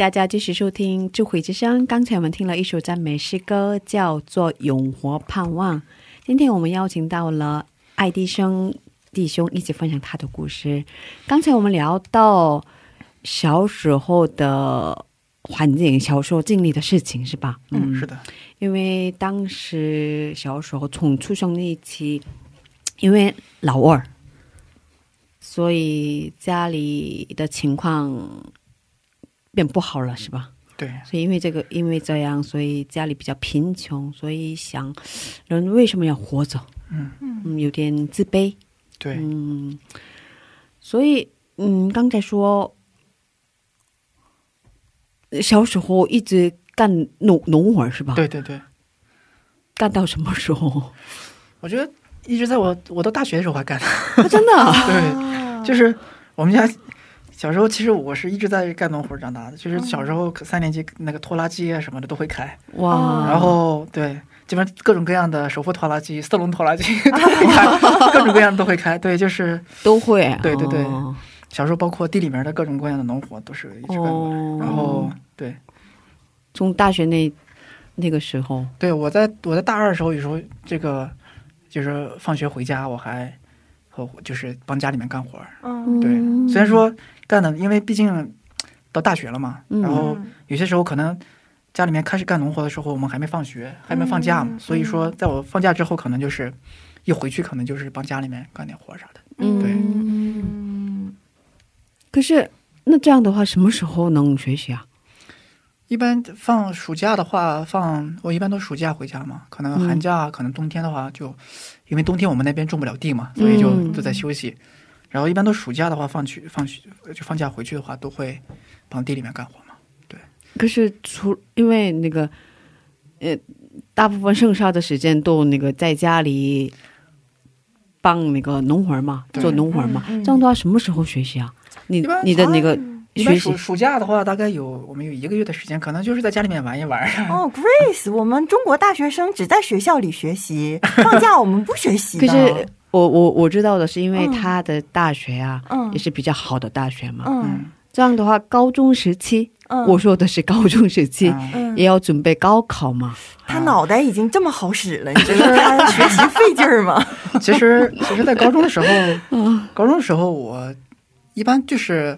[SPEAKER 1] 大家继续收听《智慧之声》。刚才我们听了一首赞美诗歌，叫做《永活盼望》。今天我们邀请到了爱迪生弟兄一起分享他的故事。刚才我们聊到小时候的环境、小时候经历的事情，是吧？
[SPEAKER 7] 嗯，是的，
[SPEAKER 1] 因为当时小时候从出生那一期，因为老二，所以家里的情况变不好了，是吧？
[SPEAKER 7] 对，
[SPEAKER 1] 所以因为这个，因为这样，所以家里比较贫穷，所以想人为什么要活着？
[SPEAKER 7] 嗯
[SPEAKER 1] 嗯，有点自卑。
[SPEAKER 7] 对，
[SPEAKER 1] 嗯，所以嗯，刚才说小时候一直干农农活是吧？
[SPEAKER 7] 对对对，
[SPEAKER 1] 干到什么时候？
[SPEAKER 7] 我觉得一直在我我到大学的时候还干，
[SPEAKER 1] 啊、真的啊？*laughs*
[SPEAKER 7] 对，就是我们家小时候，其实我是一直在干农活长大的，就是小时候三年级那个拖拉机啊什么的都会开，
[SPEAKER 1] 哇！
[SPEAKER 7] 然后对，基本上各种各样的手扶拖拉机、四轮拖拉机 *laughs* 都会开，各种各样的都会开。对，就是 *laughs*
[SPEAKER 1] 都会。
[SPEAKER 7] 对对对
[SPEAKER 1] 哦
[SPEAKER 7] 小时候包括地里面的各种各样的农活都是一直干过来。
[SPEAKER 1] 哦
[SPEAKER 7] 然后对
[SPEAKER 1] 从大学那那个时候，
[SPEAKER 7] 对，我在我在大二的时候，有时候这个就是放学回家，我还和就是帮家里面干活儿。
[SPEAKER 6] 嗯
[SPEAKER 7] 对，虽然说干的，因为毕竟到大学了嘛，
[SPEAKER 1] 嗯
[SPEAKER 7] 然后有些时候可能家里面开始干农活的时候，我们还没放学，还没放假嘛，所以说在我放假之后，可能就是一回去，可能就是帮家里面干点活啥的。对
[SPEAKER 1] 嗯，可是那这样的话，什么时候能学习啊？
[SPEAKER 7] 一般放暑假的话，放我一般都暑假回家嘛，可能寒假，可能冬天的话就，因为冬天我们那边种不了地嘛，所以就
[SPEAKER 1] 嗯
[SPEAKER 7] 都在休息。然后一般都暑假的话，放去放学就放假回去的话，都会帮地里面干活嘛。
[SPEAKER 1] 对可是除因为那个，呃，大部分剩下的时间都那个在家里帮那个农活儿嘛，做农活儿嘛。
[SPEAKER 6] 嗯嗯
[SPEAKER 1] 这样的话，什么时候学习啊？你你的那个
[SPEAKER 7] 一般
[SPEAKER 1] 学习
[SPEAKER 7] 暑暑假的话，大概有我们有一个月的时间，可能就是在家里面玩一玩。
[SPEAKER 6] 哦，Grace，我们中国大学生只在学校里学习，放假我们不学习的。*laughs*
[SPEAKER 1] 可是我我我知道的是，因为
[SPEAKER 6] 嗯
[SPEAKER 1] 他的大学啊，
[SPEAKER 6] 嗯
[SPEAKER 1] 也是比较好的大学嘛。
[SPEAKER 6] 嗯
[SPEAKER 1] 这样的话，高中时期，
[SPEAKER 6] 嗯，
[SPEAKER 1] 我说的是高中时期，也要准备高考嘛。
[SPEAKER 6] 他脑袋已经这么好使了，你觉得他学习费劲儿吗？*laughs*
[SPEAKER 7] 其实，其实，在高中的时候，
[SPEAKER 1] 嗯
[SPEAKER 7] 高中的时候我一般就是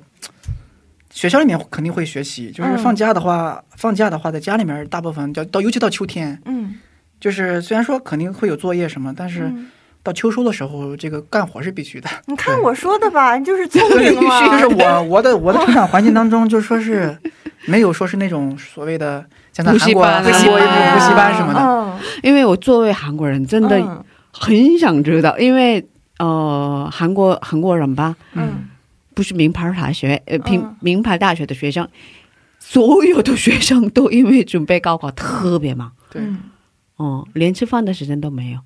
[SPEAKER 7] 学校里面肯定会学习，就是
[SPEAKER 6] 嗯
[SPEAKER 7] 放假的话，放假的话在家里面大部分到到尤其到秋天，
[SPEAKER 6] 嗯，
[SPEAKER 7] 就是虽然说肯定会有作业什么，但是
[SPEAKER 6] 嗯
[SPEAKER 7] 到秋收的时候，这个干活是必须的。*laughs*
[SPEAKER 6] 你看我说的吧，就是聪明 *laughs* 嘛。
[SPEAKER 7] 就是我我的 *laughs* 我的成长环境当中，就说是没有说是那种所谓的像在
[SPEAKER 1] 补习
[SPEAKER 7] 韩国韩国有补习班什么的，
[SPEAKER 6] 嗯，
[SPEAKER 1] 因为我作为韩国人，真的
[SPEAKER 6] 嗯
[SPEAKER 1] 很想知道，因为呃，韩国韩国人吧，
[SPEAKER 6] 嗯
[SPEAKER 1] 不是名牌大学，呃，名牌大学的学生，所有的学生都因为准备高考特别忙，
[SPEAKER 7] 对
[SPEAKER 6] 嗯
[SPEAKER 1] 哦、连吃饭的时间都没有，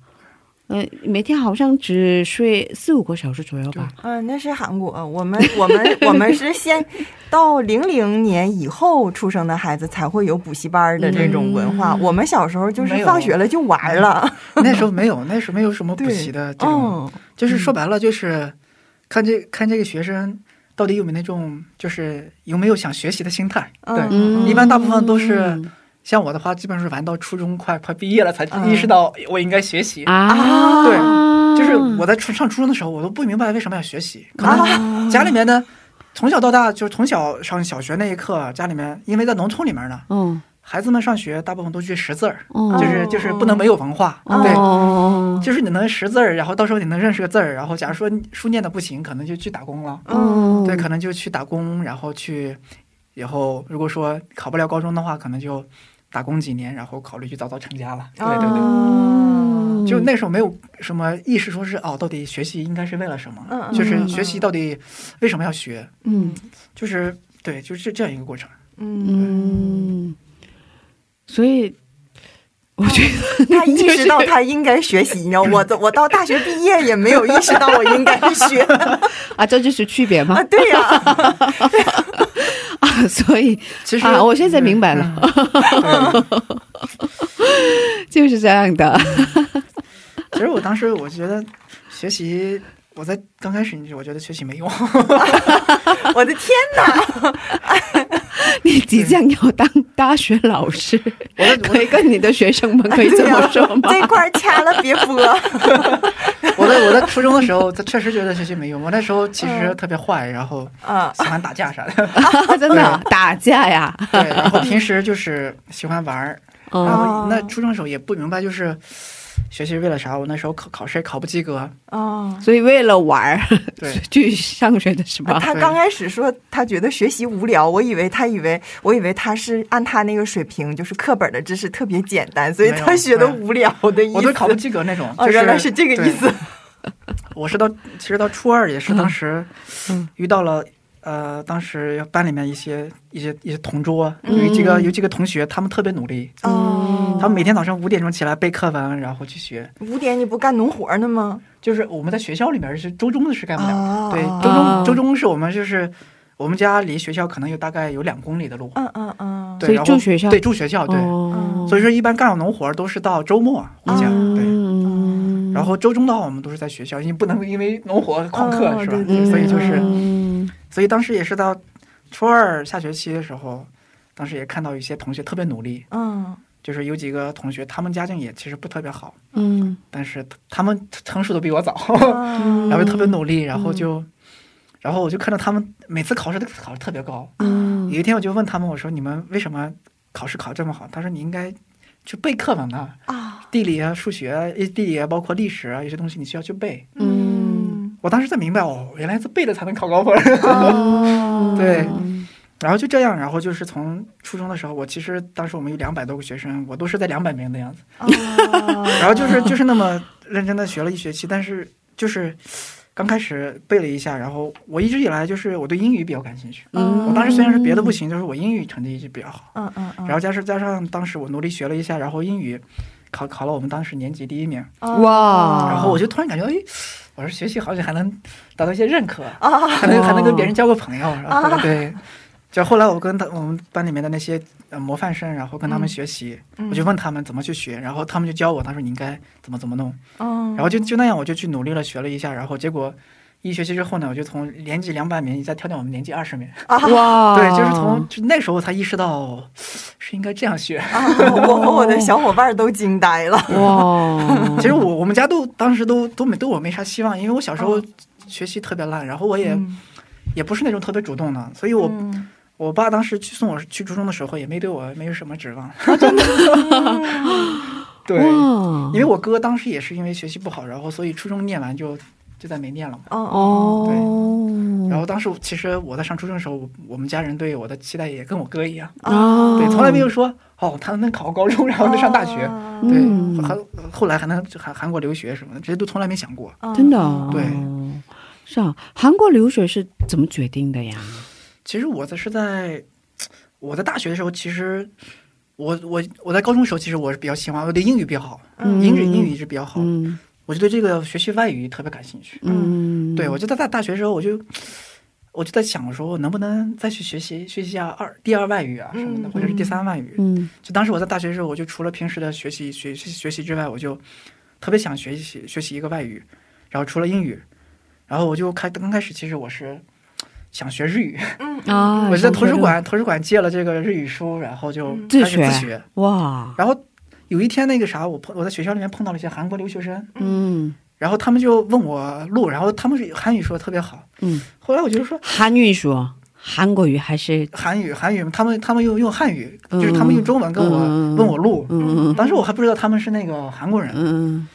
[SPEAKER 1] 呃，每天好像只睡四五个小时左右吧。
[SPEAKER 6] 嗯，那是韩国，我们 *laughs* 我们我们是先到零零年以后出生的孩子才会有补习班的这种文化。
[SPEAKER 1] 嗯
[SPEAKER 6] 我们小时候就是放学了就玩了。
[SPEAKER 7] 那时候没有，那时候没有什么补习的这种，
[SPEAKER 6] 嗯
[SPEAKER 7] 就是说白了就是看这看这个学生到底有没有那种就是有没有想学习的心态。对，
[SPEAKER 6] 嗯
[SPEAKER 7] 一般大部分都是像我的话，基本上是玩到初中快快毕业了才意识到我应该学习。
[SPEAKER 1] 啊，
[SPEAKER 7] 对就是我在初上初中的时候，我都不明白为什么要学习。可能
[SPEAKER 1] 啊，
[SPEAKER 7] 家里面呢，从小到大就是从小上小学那一刻，家里面因为在农村里面呢，
[SPEAKER 1] 嗯
[SPEAKER 7] 孩子们上学大部分都去识字儿，
[SPEAKER 1] 哦
[SPEAKER 7] 就是就是不能没有文化。对，
[SPEAKER 1] 哦，
[SPEAKER 7] 就是你能识字儿，然后到时候你能认识个字儿，然后假如说书念的不行，可能就去打工了。
[SPEAKER 1] 嗯，
[SPEAKER 7] 对，可能就去打工，然后去以后如果说考不了高中的话，可能就打工几年，然后考虑去早早成家了。对对对。
[SPEAKER 6] 嗯
[SPEAKER 7] 就那时候没有什么意识，说是哦，到底学习应该是为了什么？
[SPEAKER 6] 嗯嗯
[SPEAKER 7] 就是
[SPEAKER 6] 嗯
[SPEAKER 7] 学习到底为什么要学？
[SPEAKER 1] 嗯
[SPEAKER 7] 就是对，就是这样一个过程。
[SPEAKER 6] 嗯，
[SPEAKER 1] 嗯，所以我觉得
[SPEAKER 6] 他意识到他应该学习，你知道，我的我到大学毕业也没有意识到我应该学 *laughs*
[SPEAKER 1] 啊，这就是区别吗
[SPEAKER 6] 啊，对呀、*laughs*
[SPEAKER 1] 啊，所以
[SPEAKER 7] 其实、
[SPEAKER 1] 啊，我现在明白了，*laughs* 就是这样的。
[SPEAKER 7] 其实我当时我觉得学习，我在刚开始我觉得学习没用，
[SPEAKER 6] 我的天哪！*laughs*
[SPEAKER 1] 你即将要当大学老师，
[SPEAKER 7] 我在
[SPEAKER 1] 可以跟你的学生们可以这么说吗？*laughs*
[SPEAKER 6] 这块掐了别播。*laughs*
[SPEAKER 7] 我在我在初中的时候，他确实觉得学习没用。我那时候其实特别坏，然后
[SPEAKER 6] 啊
[SPEAKER 7] 喜欢打架啥的，
[SPEAKER 1] 啊真的？打架呀？
[SPEAKER 7] 对，然后平时就是喜欢玩儿，然
[SPEAKER 1] 嗯
[SPEAKER 7] 后那初中的时候也不明白就是学习是为了啥。我那时候考考试也考不及格，
[SPEAKER 6] 啊！
[SPEAKER 1] 所以为了玩儿
[SPEAKER 7] 对 *laughs*
[SPEAKER 1] 去上学的是吧？
[SPEAKER 6] 他刚开始说他觉得学习无聊，我以为他以为我以为他是按他那个水平，就是课本的知识特别简单，所以他学的无聊的意思。
[SPEAKER 7] 我都考不及格那种。
[SPEAKER 6] 哦，
[SPEAKER 7] 就是
[SPEAKER 6] 原来是这个意思。*laughs*
[SPEAKER 7] 我是到其实到初二也是当时
[SPEAKER 1] 嗯
[SPEAKER 7] 遇到了。呃，当时班里面一些一些一些同桌，
[SPEAKER 6] 嗯。
[SPEAKER 7] 有几个有几个同学，他们特别努力，
[SPEAKER 6] 哦，
[SPEAKER 7] 他们每天早上五点钟起来背课文，然后去学。
[SPEAKER 6] 五点你不干农活呢吗？
[SPEAKER 7] 就是我们在学校里面是周中的是干不了，
[SPEAKER 6] 哦
[SPEAKER 7] 对，
[SPEAKER 6] 哦
[SPEAKER 7] 周中周中是我们就是我们家离学校可能有大概有两公里的路，
[SPEAKER 6] 嗯嗯嗯，
[SPEAKER 7] 对，然后
[SPEAKER 1] 住学校？
[SPEAKER 7] 对住学校对，
[SPEAKER 1] 哦。
[SPEAKER 7] 所以说一般干农活都是到周末回家，对。
[SPEAKER 1] 嗯
[SPEAKER 7] 然后周中的话，我们都是在学校，因为不能因为农活旷课、是吧？
[SPEAKER 6] 哦对对。
[SPEAKER 7] 所以就是，
[SPEAKER 1] 嗯
[SPEAKER 7] 所以当时也是到初二下学期的时候，当时也看到一些同学特别努力，
[SPEAKER 6] 嗯
[SPEAKER 7] 就是有几个同学他们家境也其实不特别好，
[SPEAKER 1] 嗯
[SPEAKER 7] 但是他们成熟的比我早，
[SPEAKER 6] 嗯 *laughs*
[SPEAKER 7] 然后特别努力，然后就，然后我就看到他们每次考试都考得特别高。
[SPEAKER 1] 嗯
[SPEAKER 7] 有一天我就问他们，我说你们为什么考试考这么好？他说你应该去背课文的，
[SPEAKER 6] 啊
[SPEAKER 7] 地理啊、数学啊、地理啊，包括历史啊，有些东西你需要去背。
[SPEAKER 6] 嗯
[SPEAKER 7] 我当时才明白哦，原来是背了才能考高分。
[SPEAKER 6] 哦 *laughs*
[SPEAKER 7] 对然后就这样，然后就是从初中的时候，我其实当时我们有两百多个学生，我都是在两百名的样子。
[SPEAKER 6] 哦 *laughs*
[SPEAKER 7] 然后就是就是那么认真的学了一学期，但是就是刚开始背了一下，然后我一直以来就是我对英语比较感兴趣。
[SPEAKER 1] 嗯
[SPEAKER 7] 我当时虽然是别的不行，就是我英语成绩一直比较好。
[SPEAKER 6] 嗯嗯嗯，
[SPEAKER 7] 然后加上加上当时我努力学了一下，然后英语考考了我们当时年级第一名。
[SPEAKER 6] 哦
[SPEAKER 1] 哇
[SPEAKER 7] 然后我就突然感觉，哎，我说学习好像还能得到一些认可，*laughs* 还能还能跟别人交个朋友。然后对，就后来我跟他我们班里面的那些呃模范生，然后跟他们学习，我就问他们怎么去学，然后他们就教我，他说你应该怎么怎么弄，
[SPEAKER 6] 嗯
[SPEAKER 7] 然后就就那样我就去努力了学了一下，然后结果一学期之后呢，我就从年级两百名一下跳到我们年级二十名。
[SPEAKER 1] 哇，*laughs*
[SPEAKER 7] 对，就是从就那时候才意识到是应该这样学。
[SPEAKER 6] 啊我和我的小伙伴都惊呆了。
[SPEAKER 1] 哇，*laughs*
[SPEAKER 7] 其实我我们家都当时都都没对我没啥希望，因为我小时候学习特别烂，然后我也、
[SPEAKER 6] 嗯
[SPEAKER 7] 也不是那种特别主动的，所以我、
[SPEAKER 6] 嗯
[SPEAKER 7] 我爸当时去送我去初中的时候也没对我没有什么指望。*laughs* 对，因为我哥当时也是因为学习不好，然后所以初中念完就就再没念了嘛。
[SPEAKER 6] 哦
[SPEAKER 1] 对，
[SPEAKER 7] 然后当时其实我在上初中的时候，我我们家人对我的期待也跟我哥一样，
[SPEAKER 1] 啊，
[SPEAKER 7] 对，从来没有说哦他能考高中，然后能上大学，
[SPEAKER 6] 哦
[SPEAKER 7] 对，
[SPEAKER 1] 嗯
[SPEAKER 7] 还后来还能韩韩国留学什么的，这些都从来没想过。
[SPEAKER 1] 真的哦，
[SPEAKER 7] 对。
[SPEAKER 1] 是啊，韩国留学是怎么决定的呀？
[SPEAKER 7] 其实我在是在我在大学的时候，其实我我我在高中的时候，其实我是比较喜欢，我对英语比较好，
[SPEAKER 1] 嗯。
[SPEAKER 7] 英语英语一直比较好，
[SPEAKER 1] 嗯
[SPEAKER 7] 我就对这个学习外语特别感兴趣。
[SPEAKER 1] 嗯，
[SPEAKER 7] 对，我就在大大学的时候，我就我就在想，我说我能不能再去学习学习一下二第二外语啊什么的，
[SPEAKER 6] 嗯
[SPEAKER 7] 或者是第三外语。
[SPEAKER 1] 嗯。
[SPEAKER 7] 就当时我在大学的时候，我就除了平时的学习学习学习之外，我就特别想学习学习一个外语，然后除了英语，然后我就开刚开始其实我是想学日语，嗯
[SPEAKER 1] 啊，*laughs*
[SPEAKER 7] 我就在图书馆图书馆借了这个日语书，然后就
[SPEAKER 1] 自
[SPEAKER 7] 开始自
[SPEAKER 1] 学
[SPEAKER 7] 学。
[SPEAKER 1] 哇，
[SPEAKER 7] 然后有一天那个啥，我碰我在学校里面碰到了一些韩国留学生，
[SPEAKER 1] 嗯。
[SPEAKER 7] 然后他们就问我路，然后他们是韩语说的特别好，
[SPEAKER 1] 嗯，
[SPEAKER 7] 后来我就说
[SPEAKER 1] 韩语说？韩国语还是？
[SPEAKER 7] 韩语韩语，他们他们用用汉语，
[SPEAKER 1] 嗯。
[SPEAKER 7] 就是他们用中文跟我
[SPEAKER 1] 嗯。
[SPEAKER 7] 问我路，
[SPEAKER 1] 嗯。嗯。
[SPEAKER 7] 当时我还不知道他们是那个韩国人，
[SPEAKER 1] 嗯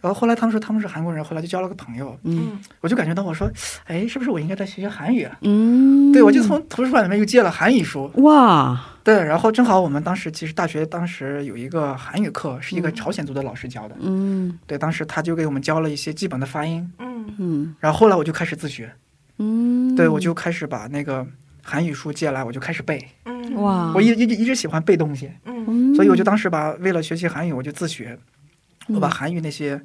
[SPEAKER 7] 然后后来他们说他们是韩国人，后来就交了个朋友，
[SPEAKER 1] 嗯。
[SPEAKER 7] 我就感觉到我说，哎，是不是我应该再学学韩语啊？
[SPEAKER 1] 嗯，
[SPEAKER 7] 对，我就从图书馆里面又借了韩语书，
[SPEAKER 1] 哇。
[SPEAKER 7] 对，然后正好我们当时其实大学当时有一个韩语课，是一个朝鲜族的老师教的，
[SPEAKER 1] 嗯。
[SPEAKER 7] 对，当时他就给我们教了一些基本的发音，
[SPEAKER 6] 嗯。
[SPEAKER 1] 嗯。
[SPEAKER 7] 然后后来我就开始自学，
[SPEAKER 1] 嗯，
[SPEAKER 7] 对我就开始把那个韩语书借来，我就开始背，
[SPEAKER 6] 嗯。
[SPEAKER 1] 哇，
[SPEAKER 7] 我一一直一直喜欢背东西，
[SPEAKER 1] 嗯。
[SPEAKER 7] 所以我就当时把为了学习韩语，我就自学，
[SPEAKER 1] 嗯
[SPEAKER 7] 我把韩语那些。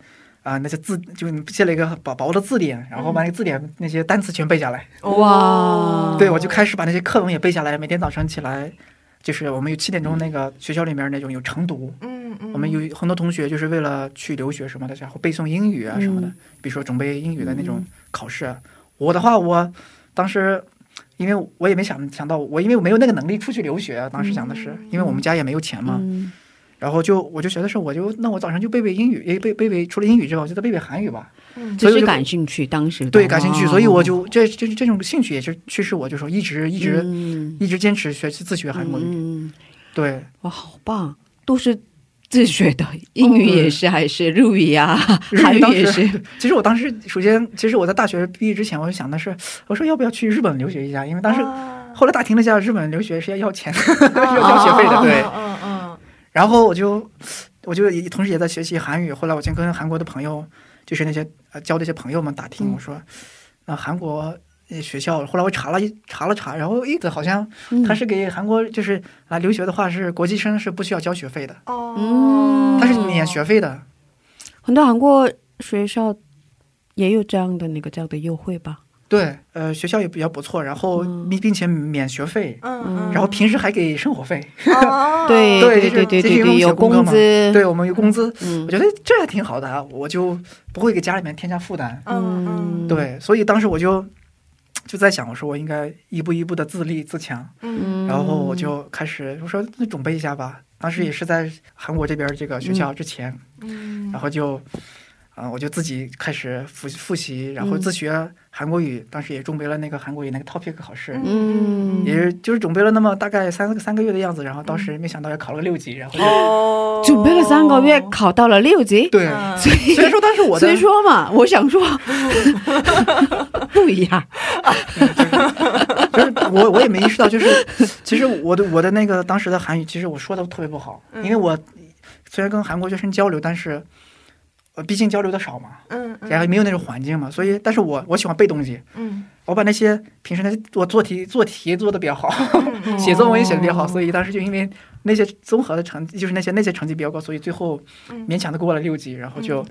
[SPEAKER 7] 啊、那些字就借了一个薄薄的字典，然后把那个字典那些单词全背下来。
[SPEAKER 1] 哇，
[SPEAKER 7] 对，我就开始把那些课文也背下来。每天早上起来，就是我们有七点钟那个学校里面那种有晨读，
[SPEAKER 6] 嗯嗯
[SPEAKER 7] 我们有很多同学就是为了去留学什么的，然后背诵英语啊什么的，
[SPEAKER 1] 嗯
[SPEAKER 7] 比如说准备英语的那种考试啊。我的话，我当时因为我也没想想到，我因为我没有那个能力出去留学啊，当时想的是，因为我们家也没有钱嘛。
[SPEAKER 1] 嗯
[SPEAKER 7] 然后就我就觉得是，我就那我早上就背背英语，也背背背除了英语之外，我就再背背韩语吧。
[SPEAKER 6] 嗯
[SPEAKER 1] 只是
[SPEAKER 7] 所以
[SPEAKER 1] 感兴趣，当时
[SPEAKER 7] 对，感兴趣，所以我就这这这种兴趣也是驱使我，就说一直一直、
[SPEAKER 1] 嗯。
[SPEAKER 7] 一直坚持学习自学韩国语。
[SPEAKER 1] 嗯，
[SPEAKER 7] 对，
[SPEAKER 1] 哇，好棒，都是自学的，英语也是，还是日语呀，韩语也是，*laughs*
[SPEAKER 7] 其实我当时首先，其实我在大学毕业之前，我就想的是，我说要不要去日本留学一下，因为当时、后来打听了一下，日本留学是要要钱的，*laughs* 是要交学费的，对。然后我就我就也同时也在学习韩语。后来我先跟韩国的朋友，就是那些呃交的一些朋友们打听，我说那韩国。呃学校，后来我查了一查了查，然后诶，好像
[SPEAKER 1] 嗯
[SPEAKER 7] 他是给韩国就是来留学的话，是国际生是不需要交学费的，
[SPEAKER 6] 哦
[SPEAKER 1] 嗯
[SPEAKER 7] 他是免学费的。
[SPEAKER 1] 很多韩国学校也有这样的那个这样的优惠吧？
[SPEAKER 7] 对，呃，学校也比较不错，然后
[SPEAKER 1] 嗯。
[SPEAKER 7] 并并且免学费，
[SPEAKER 6] 嗯
[SPEAKER 7] 然后平时还给生活费，
[SPEAKER 6] 哦。
[SPEAKER 1] 对
[SPEAKER 7] 对
[SPEAKER 1] 对对对对，有
[SPEAKER 7] 工
[SPEAKER 1] 资，
[SPEAKER 7] 对我们有工资，
[SPEAKER 1] 嗯。
[SPEAKER 7] 我觉得这还挺好的啊，我就不会给家里面添加负担。
[SPEAKER 6] 嗯嗯。
[SPEAKER 7] 对，所以当时我就就在想，我说我应该一步一步的自立自强，
[SPEAKER 6] 嗯。
[SPEAKER 7] 然后我就开始我说那准备一下吧。当时也是在韩国这边这个学校之前，
[SPEAKER 6] 嗯。
[SPEAKER 7] 然后就。啊、我就自己开始复复习，然后
[SPEAKER 1] 嗯
[SPEAKER 7] 自学韩国语。当时也准备了那个韩国语那个 topic 考试，
[SPEAKER 1] 嗯
[SPEAKER 7] 也是就是准备了那么大概三三个月的样子，然后当时没想到要考了个六级，然后就、
[SPEAKER 6] 哦
[SPEAKER 1] 准备了三个月，考到了六级。
[SPEAKER 7] 对，
[SPEAKER 6] 嗯
[SPEAKER 1] 所以
[SPEAKER 7] 虽然说当时我的
[SPEAKER 1] 所以说嘛，我想说 *laughs* 不一样。*laughs*
[SPEAKER 7] 就是我我也没意识到，就是其实我的我的那个当时的韩语，其实我说的特别不好，因为我虽然跟韩国学生交流，但是呃毕竟交流的少嘛，
[SPEAKER 6] 嗯
[SPEAKER 7] 然后没有那种环境嘛，所以但是我我喜欢背东西，
[SPEAKER 6] 嗯。
[SPEAKER 7] 我把那些平时那些我做题做题做的比较好，*laughs* 写作文也写的比较好，所以当时就因为那些综合的成绩，就是那些那些成绩比较高，所以最后勉强的过了六级，然后就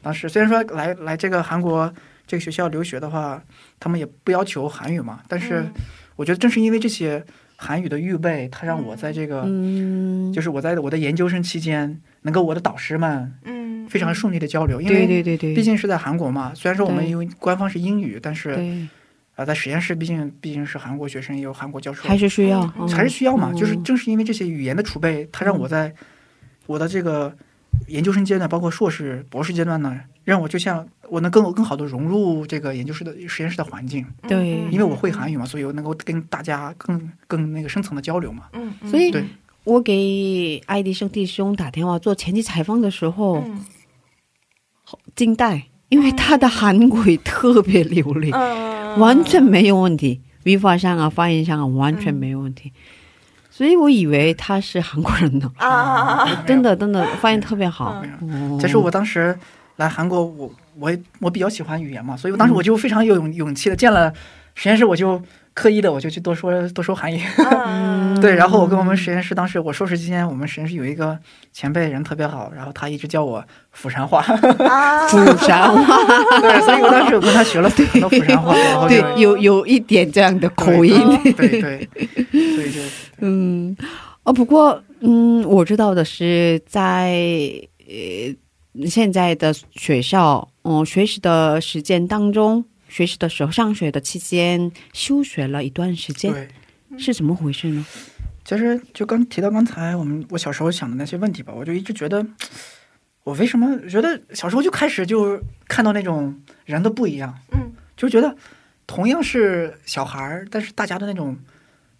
[SPEAKER 7] 当时虽然说来来这个韩国这个学校留学的话，他们也不要求韩语嘛，但是我觉得正是因为这些韩语的预备，他让我在这个、
[SPEAKER 1] 嗯，
[SPEAKER 7] 就是我在我的研究生期间，能够我的导师们
[SPEAKER 6] 嗯
[SPEAKER 7] 非常顺利的交流，因为
[SPEAKER 1] 对对对，
[SPEAKER 7] 毕竟是在韩国嘛，虽然说我们因为官方是英语，但是
[SPEAKER 1] 对。
[SPEAKER 7] 啊、在实验室毕竟毕竟是韩国学生，也有韩国教授，
[SPEAKER 1] 还是需要，嗯。
[SPEAKER 7] 还是需要嘛。
[SPEAKER 1] 嗯
[SPEAKER 7] 就是正是因为这些语言的储备，它让我在我的这个研究生阶段，包括硕士、博士阶段呢，让我就像我能更更好的融入这个研究室的实验室的环境，
[SPEAKER 1] 对。
[SPEAKER 7] 因为我会韩语嘛，所以我能够跟大家更更那个深层的交流嘛。
[SPEAKER 6] 嗯嗯。
[SPEAKER 1] 所以
[SPEAKER 7] 对
[SPEAKER 1] 我给爱迪生弟兄打电话做前期采访的时候，
[SPEAKER 6] 嗯。
[SPEAKER 1] 惊呆，因为他的韩国语特别流利，
[SPEAKER 6] 嗯
[SPEAKER 1] 完全没有问题，语法上啊、发音上啊完全没有问题，所以我以为他是韩国人呢，
[SPEAKER 6] 啊
[SPEAKER 1] 真的真的发音特别好。
[SPEAKER 6] 嗯。
[SPEAKER 1] 哦。
[SPEAKER 7] 其实我当时来韩国，我我我比较喜欢语言嘛，所以我当时我就非常有勇勇气的见了实验室，我就刻意的我就去多说多说韩语。
[SPEAKER 6] 嗯 *laughs*
[SPEAKER 7] 对，然后我跟我们实验室当时我硕士期间，我们实验室有一个前辈人特别好，然后他一直教我釜山话，
[SPEAKER 6] 啊。*laughs*
[SPEAKER 1] 釜山话，
[SPEAKER 7] 对，所以我当时我跟他学了很多釜山话，*laughs* 然后
[SPEAKER 1] 对，有有一点这样的口音。
[SPEAKER 7] 对对，所以就
[SPEAKER 1] 嗯，哦，不过，嗯，我知道的是在，呃现在的学校，嗯、学习的时间当中，学习的时候，上学的期间休学了一段时间，
[SPEAKER 7] 对。
[SPEAKER 1] 是怎么回事呢？
[SPEAKER 7] 其实就刚提到刚才我们我小时候想的那些问题吧，我就一直觉得，我为什么觉得小时候就开始就看到那种人的不一样，
[SPEAKER 6] 嗯，
[SPEAKER 7] 就觉得同样是小孩儿，但是大家的那种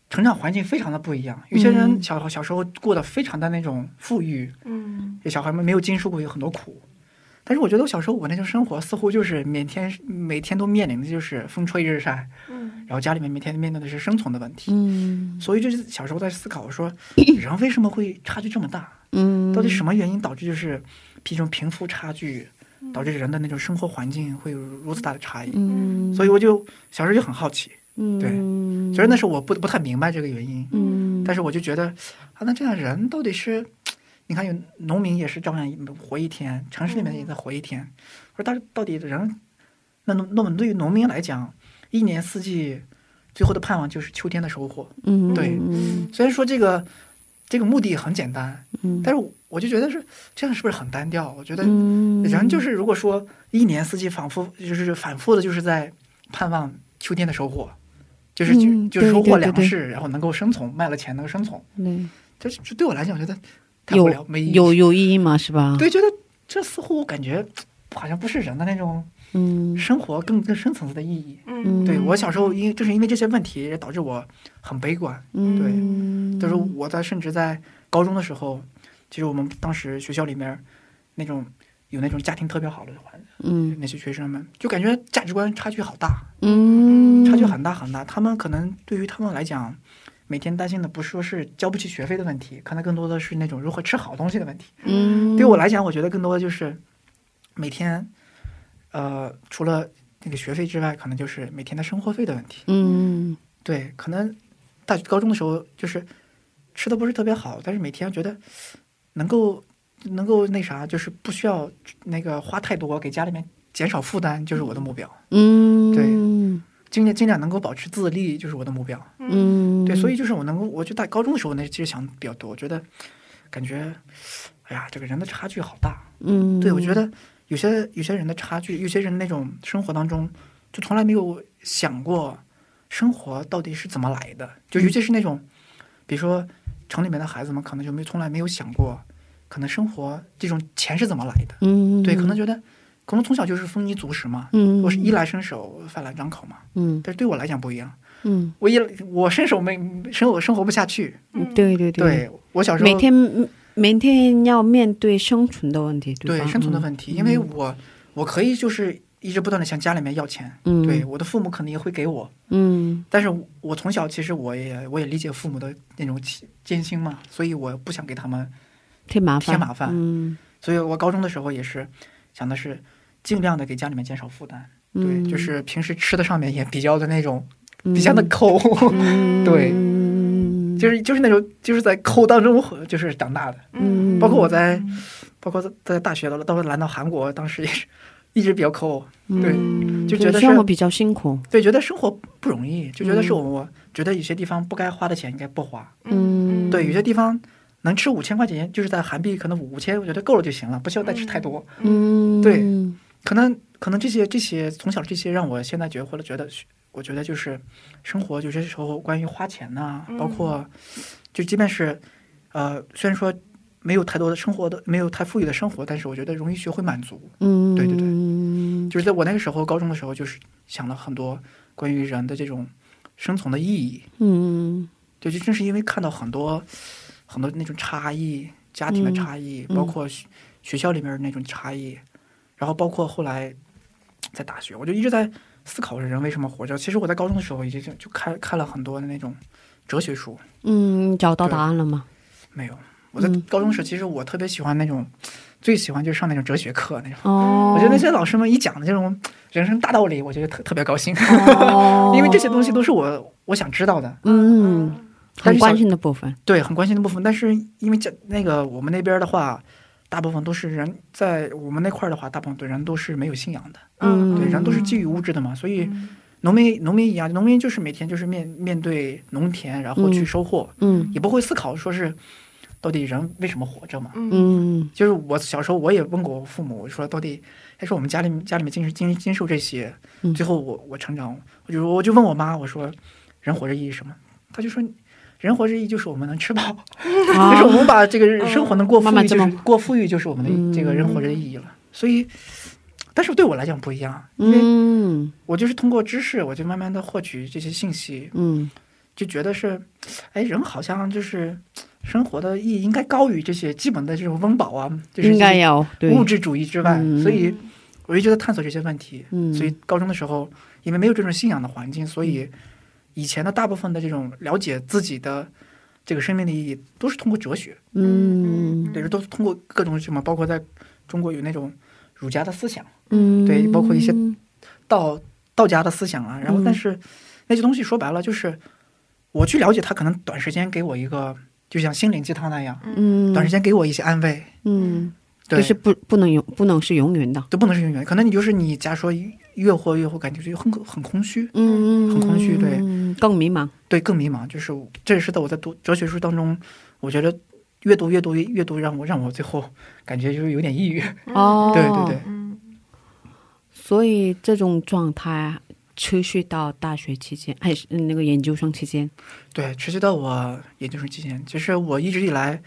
[SPEAKER 7] 成长环境非常的不一样。有些人
[SPEAKER 1] 嗯
[SPEAKER 7] 小小时候过得非常的那种富裕，
[SPEAKER 6] 嗯
[SPEAKER 7] 小孩们没有经受过有很多苦。但是我觉得我小时候我那种生活似乎就是每天每天都面临的就是风吹日晒，
[SPEAKER 6] 嗯
[SPEAKER 7] 然后家里面每天面对的是生存的问题。
[SPEAKER 1] 嗯
[SPEAKER 7] 所以就是小时候在思考，我说 *clears throat* 人为什么会差距这么大？
[SPEAKER 1] 嗯，
[SPEAKER 7] 到底什么原因导致就是这种贫富差距，导致人的那种生活环境会有如此大的差异？
[SPEAKER 1] 嗯，
[SPEAKER 7] 所以我就小时候就很好奇，
[SPEAKER 1] 嗯，
[SPEAKER 7] 对虽然那时候我不不太明白这个原因，
[SPEAKER 1] 嗯，
[SPEAKER 7] 但是我就觉得啊，那这样人到底是，你看有农民也是照样活一天，城市里面也在活一天，我说到到底人，那那那么对于农民来讲，一年四季最后的盼望就是秋天的收获。
[SPEAKER 1] 嗯，
[SPEAKER 7] 对
[SPEAKER 1] 嗯
[SPEAKER 7] 虽然说这个这个目的很简单，
[SPEAKER 1] 嗯，
[SPEAKER 7] 但是我我就觉得是这样是不是很单调？我觉得
[SPEAKER 1] 嗯，
[SPEAKER 7] 人就是如果说一年四季反复就是反复的就是在盼望秋天的收获，就是就、
[SPEAKER 1] 嗯
[SPEAKER 7] 就是收获粮食，然后能够生存，卖了钱能够生存。
[SPEAKER 1] 嗯
[SPEAKER 7] 这这对我来讲，我觉得太无聊，没意义。
[SPEAKER 1] 有有意义吗？是吧？，
[SPEAKER 7] 对，觉得这似乎感觉好像不是人的那种
[SPEAKER 1] 嗯
[SPEAKER 7] 生活更更深层次的意义。
[SPEAKER 6] 嗯
[SPEAKER 7] 对我小时候因正是因为这些问题，也导致我很悲观。
[SPEAKER 1] 嗯，
[SPEAKER 7] 就是我在甚至在高中的时候，其实我们当时学校里面那种有那种家庭特别好的环
[SPEAKER 1] 嗯
[SPEAKER 7] 那些学生们，就感觉价值观差距好大，
[SPEAKER 1] 嗯，
[SPEAKER 7] 差距很大很大。他们可能对于他们来讲，每天担心的不是说是交不起学费的问题，可能更多的是那种如何吃好东西的问题。
[SPEAKER 1] 嗯，
[SPEAKER 7] 对我来讲，我觉得更多的就是每天，呃，除了那个学费之外，可能就是每天的生活费的问题。
[SPEAKER 1] 嗯
[SPEAKER 7] 对，可能大高中的时候就是吃的不是特别好，但是每天觉得能够能够那啥，就是不需要那个花太多，给家里面减少负担，就是我的目标。
[SPEAKER 1] 嗯，
[SPEAKER 7] 对尽量尽量能够保持自立，就是我的目标。
[SPEAKER 1] 嗯，
[SPEAKER 7] 对，所
[SPEAKER 1] 以
[SPEAKER 7] 以就是我能够，我就在高中的时候呢，其实想比较多，我觉得感觉，哎呀，这个人的差距好大。
[SPEAKER 1] 嗯，
[SPEAKER 7] 对，我觉得有些有些人的差距，有些人那种生活当中，就从来没有想过生活到底是怎么来的。就尤其是那种，比如说城里面的孩子们，可能就没从来没有想过，可能生活这种钱是怎么来的。
[SPEAKER 1] 嗯，
[SPEAKER 7] 对，可能觉得可能从小就是丰衣足食嘛，
[SPEAKER 1] 嗯，
[SPEAKER 7] 我是衣来伸手，饭来张口嘛。
[SPEAKER 1] 嗯。
[SPEAKER 7] 但是对我来讲不一样，
[SPEAKER 1] 嗯，
[SPEAKER 7] 我一我伸手没生活生活不下去。
[SPEAKER 1] 对对
[SPEAKER 7] 对。我小时候
[SPEAKER 1] 每天每天要面对生存的问题，吧？
[SPEAKER 7] 对生存的问题，因为我我可以就是一直不断的向家里面要钱，
[SPEAKER 1] 嗯，
[SPEAKER 7] 对，我的父母可能也会给我，
[SPEAKER 1] 嗯。
[SPEAKER 7] 但是我从小其实我也我也理解父母的那种艰艰辛嘛，所以我不想给他们，
[SPEAKER 1] 添麻烦，
[SPEAKER 7] 添麻烦。
[SPEAKER 1] 嗯，
[SPEAKER 7] 所以我高中的时候也是想的是尽量的给家里面减少负担，对，
[SPEAKER 1] 嗯。
[SPEAKER 7] 就是平时吃的上面也比较的那种
[SPEAKER 1] 嗯。
[SPEAKER 7] 比较的抠，*laughs* 对就是就是那种就是在抠当中就是长大的。
[SPEAKER 1] 嗯，
[SPEAKER 7] 包括我在，包括在在大学了，到来到韩国，当时也是一直比较抠，对
[SPEAKER 1] 嗯
[SPEAKER 7] 就觉得
[SPEAKER 1] 生活比较辛苦，
[SPEAKER 7] 对，觉得生活不容易，就觉得是
[SPEAKER 1] 嗯。
[SPEAKER 7] 我，我觉得有些地方不该花的钱应该不花。
[SPEAKER 1] 嗯，
[SPEAKER 7] 对，有些地方能吃五千块钱，就是在韩币可能五千，我觉得够了就行了，不需要再吃太多。
[SPEAKER 1] 嗯，
[SPEAKER 7] 对可能可能这些这些从小这些让我现在觉或者觉得，我觉得就是生活有些时候关于花钱呐、包括就即便是呃，虽然说没有太多的生活的没有太富裕的生活，但是我觉得容易学会满足。
[SPEAKER 1] 嗯，
[SPEAKER 7] 对对对。
[SPEAKER 1] 对，
[SPEAKER 7] 就是在我那个时候高中的时候，就是想了很多关于人的这种生存的意义。
[SPEAKER 1] 嗯。
[SPEAKER 7] 就就正是因为看到很多很多那种差异，家庭的差异，
[SPEAKER 1] 嗯。
[SPEAKER 7] 包括学学校里面那种差异，然后包括后来在大学，我就一直在思考人为什么活着。其实我在高中的时候已经就就看看了很多的那种哲学书，
[SPEAKER 1] 嗯，找到答案了吗？
[SPEAKER 7] 没有。我在
[SPEAKER 1] 嗯
[SPEAKER 7] 高中时，其实我特别喜欢那种，最喜欢就是上那种哲学课那种。
[SPEAKER 1] 哦，
[SPEAKER 7] 我觉得那些老师们一讲的这种人生大道理，我觉得特特别高兴，
[SPEAKER 1] 哦 *laughs*
[SPEAKER 7] 因为这些东西都是我我想知道的。
[SPEAKER 1] 嗯，很关心的部分，
[SPEAKER 7] 对，很关心的部分。但是因为这那个我们那边的话，大部分都是人在我们那块儿的话，大部分对人都是没有信仰的，
[SPEAKER 1] 嗯，
[SPEAKER 7] 对，人都是基于物质的嘛，所以农民农民一样，农民就是每天就是面面对农田，然后去
[SPEAKER 1] 嗯
[SPEAKER 7] 收获，
[SPEAKER 1] 嗯
[SPEAKER 7] 也不会思考说是到底人为什么活着嘛。
[SPEAKER 1] 嗯。
[SPEAKER 7] 就是我小时候我也问过我父母，我说到底，还说我们家里面家里面经经经受这些，
[SPEAKER 1] 嗯。
[SPEAKER 7] 最后我我成长，我就我就问我妈，我说人活着意义是什么？她就说人活着意义就是我们能吃饱，*laughs* 就是我们把这个生活能过富裕，就是过富裕就是我们的
[SPEAKER 1] 嗯
[SPEAKER 7] 这个人活着的意义了。所以，但是对我来讲不一样，因为
[SPEAKER 1] 嗯
[SPEAKER 7] 我就是通过知识，我就慢慢的获取这些信息，
[SPEAKER 1] 嗯
[SPEAKER 7] 就觉得是，哎，人好像就是生活的意义应该高于这些基本的这种温饱啊，就是
[SPEAKER 1] 应该
[SPEAKER 7] 这些
[SPEAKER 1] 有
[SPEAKER 7] 物质主义之外，
[SPEAKER 1] 嗯
[SPEAKER 7] 所以我一直在探索这些问题。
[SPEAKER 1] 嗯
[SPEAKER 7] 所以高中的时候，因为没有这种信仰的环境，所以以前的大部分的这种了解自己的这个生命的意义，都是通过哲学，
[SPEAKER 1] 嗯
[SPEAKER 7] 对，都是通过各种什么，包括在中国有那种儒家的思想，
[SPEAKER 1] 嗯
[SPEAKER 7] 对包括一些道道家的思想啊，然后
[SPEAKER 1] 嗯
[SPEAKER 7] 但是那些东西说白了就是我去了解他，可能短时间给我一个。就像心灵鸡汤那样，
[SPEAKER 1] 嗯
[SPEAKER 7] 短时间给我一些安慰，
[SPEAKER 1] 嗯，
[SPEAKER 7] 对，
[SPEAKER 1] 就是不不能永不能是永远的，
[SPEAKER 7] 都不能是永远。可能你就是你，假如说越活越活，感觉就很很空虚，
[SPEAKER 1] 嗯
[SPEAKER 7] 很空虚对
[SPEAKER 1] 嗯更迷茫，
[SPEAKER 7] 对，更迷茫。就是这也是在我在读哲学书当中，我觉得越读越读越读，让我让我最后感觉就是有点抑郁。
[SPEAKER 1] 哦，*laughs*
[SPEAKER 7] 对对对，
[SPEAKER 1] 所以这种状态持续到大学期间，还是那个研究生期间，
[SPEAKER 7] 对，持续到我研究生期间，其实我一直以来，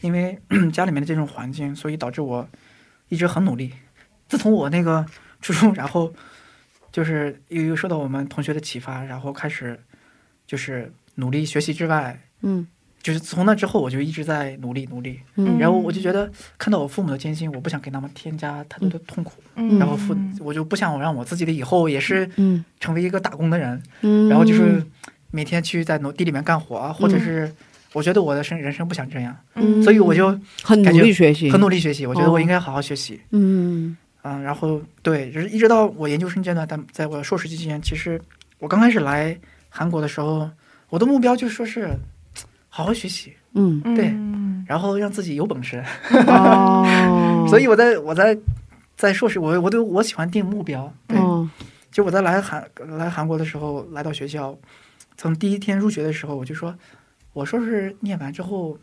[SPEAKER 7] 因为 *clears throat* 家里面的这种环境，所以导致我一直很努力。自从我那个初中，然后就是又又受到我们同学的启发，然后开始就是努力学习之外，
[SPEAKER 1] 嗯。
[SPEAKER 7] 就是从那之后，我就一直在努力努力。
[SPEAKER 1] 嗯。
[SPEAKER 7] 然后我就觉得看到我父母的艰辛，我不想给他们添加太多的痛苦，
[SPEAKER 1] 嗯。
[SPEAKER 7] 然后父我就不想让我自己的以后也是
[SPEAKER 1] 嗯。
[SPEAKER 7] 成为一个打工的人，
[SPEAKER 1] 嗯，
[SPEAKER 7] 然后就是每天去在农地里面干活啊，或者是我觉得我的生人生不想这样，
[SPEAKER 1] 嗯，
[SPEAKER 7] 所以我就
[SPEAKER 1] 很努力学习，
[SPEAKER 7] 很努力学习，我觉得
[SPEAKER 1] 哦
[SPEAKER 7] 我应该好好学习。
[SPEAKER 1] 嗯
[SPEAKER 7] 嗯，然后对，就是一直到我研究生阶段，但在我硕士期间，其实我刚开始来韩国的时候，我的目标就说是好好学习，
[SPEAKER 1] 嗯
[SPEAKER 7] 对，然后让自己有本事。
[SPEAKER 1] 哦，*laughs*
[SPEAKER 7] 所以我在我在在硕士，我我都我喜欢定目标。对，
[SPEAKER 1] 哦
[SPEAKER 7] 就我在来韩来韩国的时候，来到学校，从第一天入学的时候，我就说，我硕士念完之后，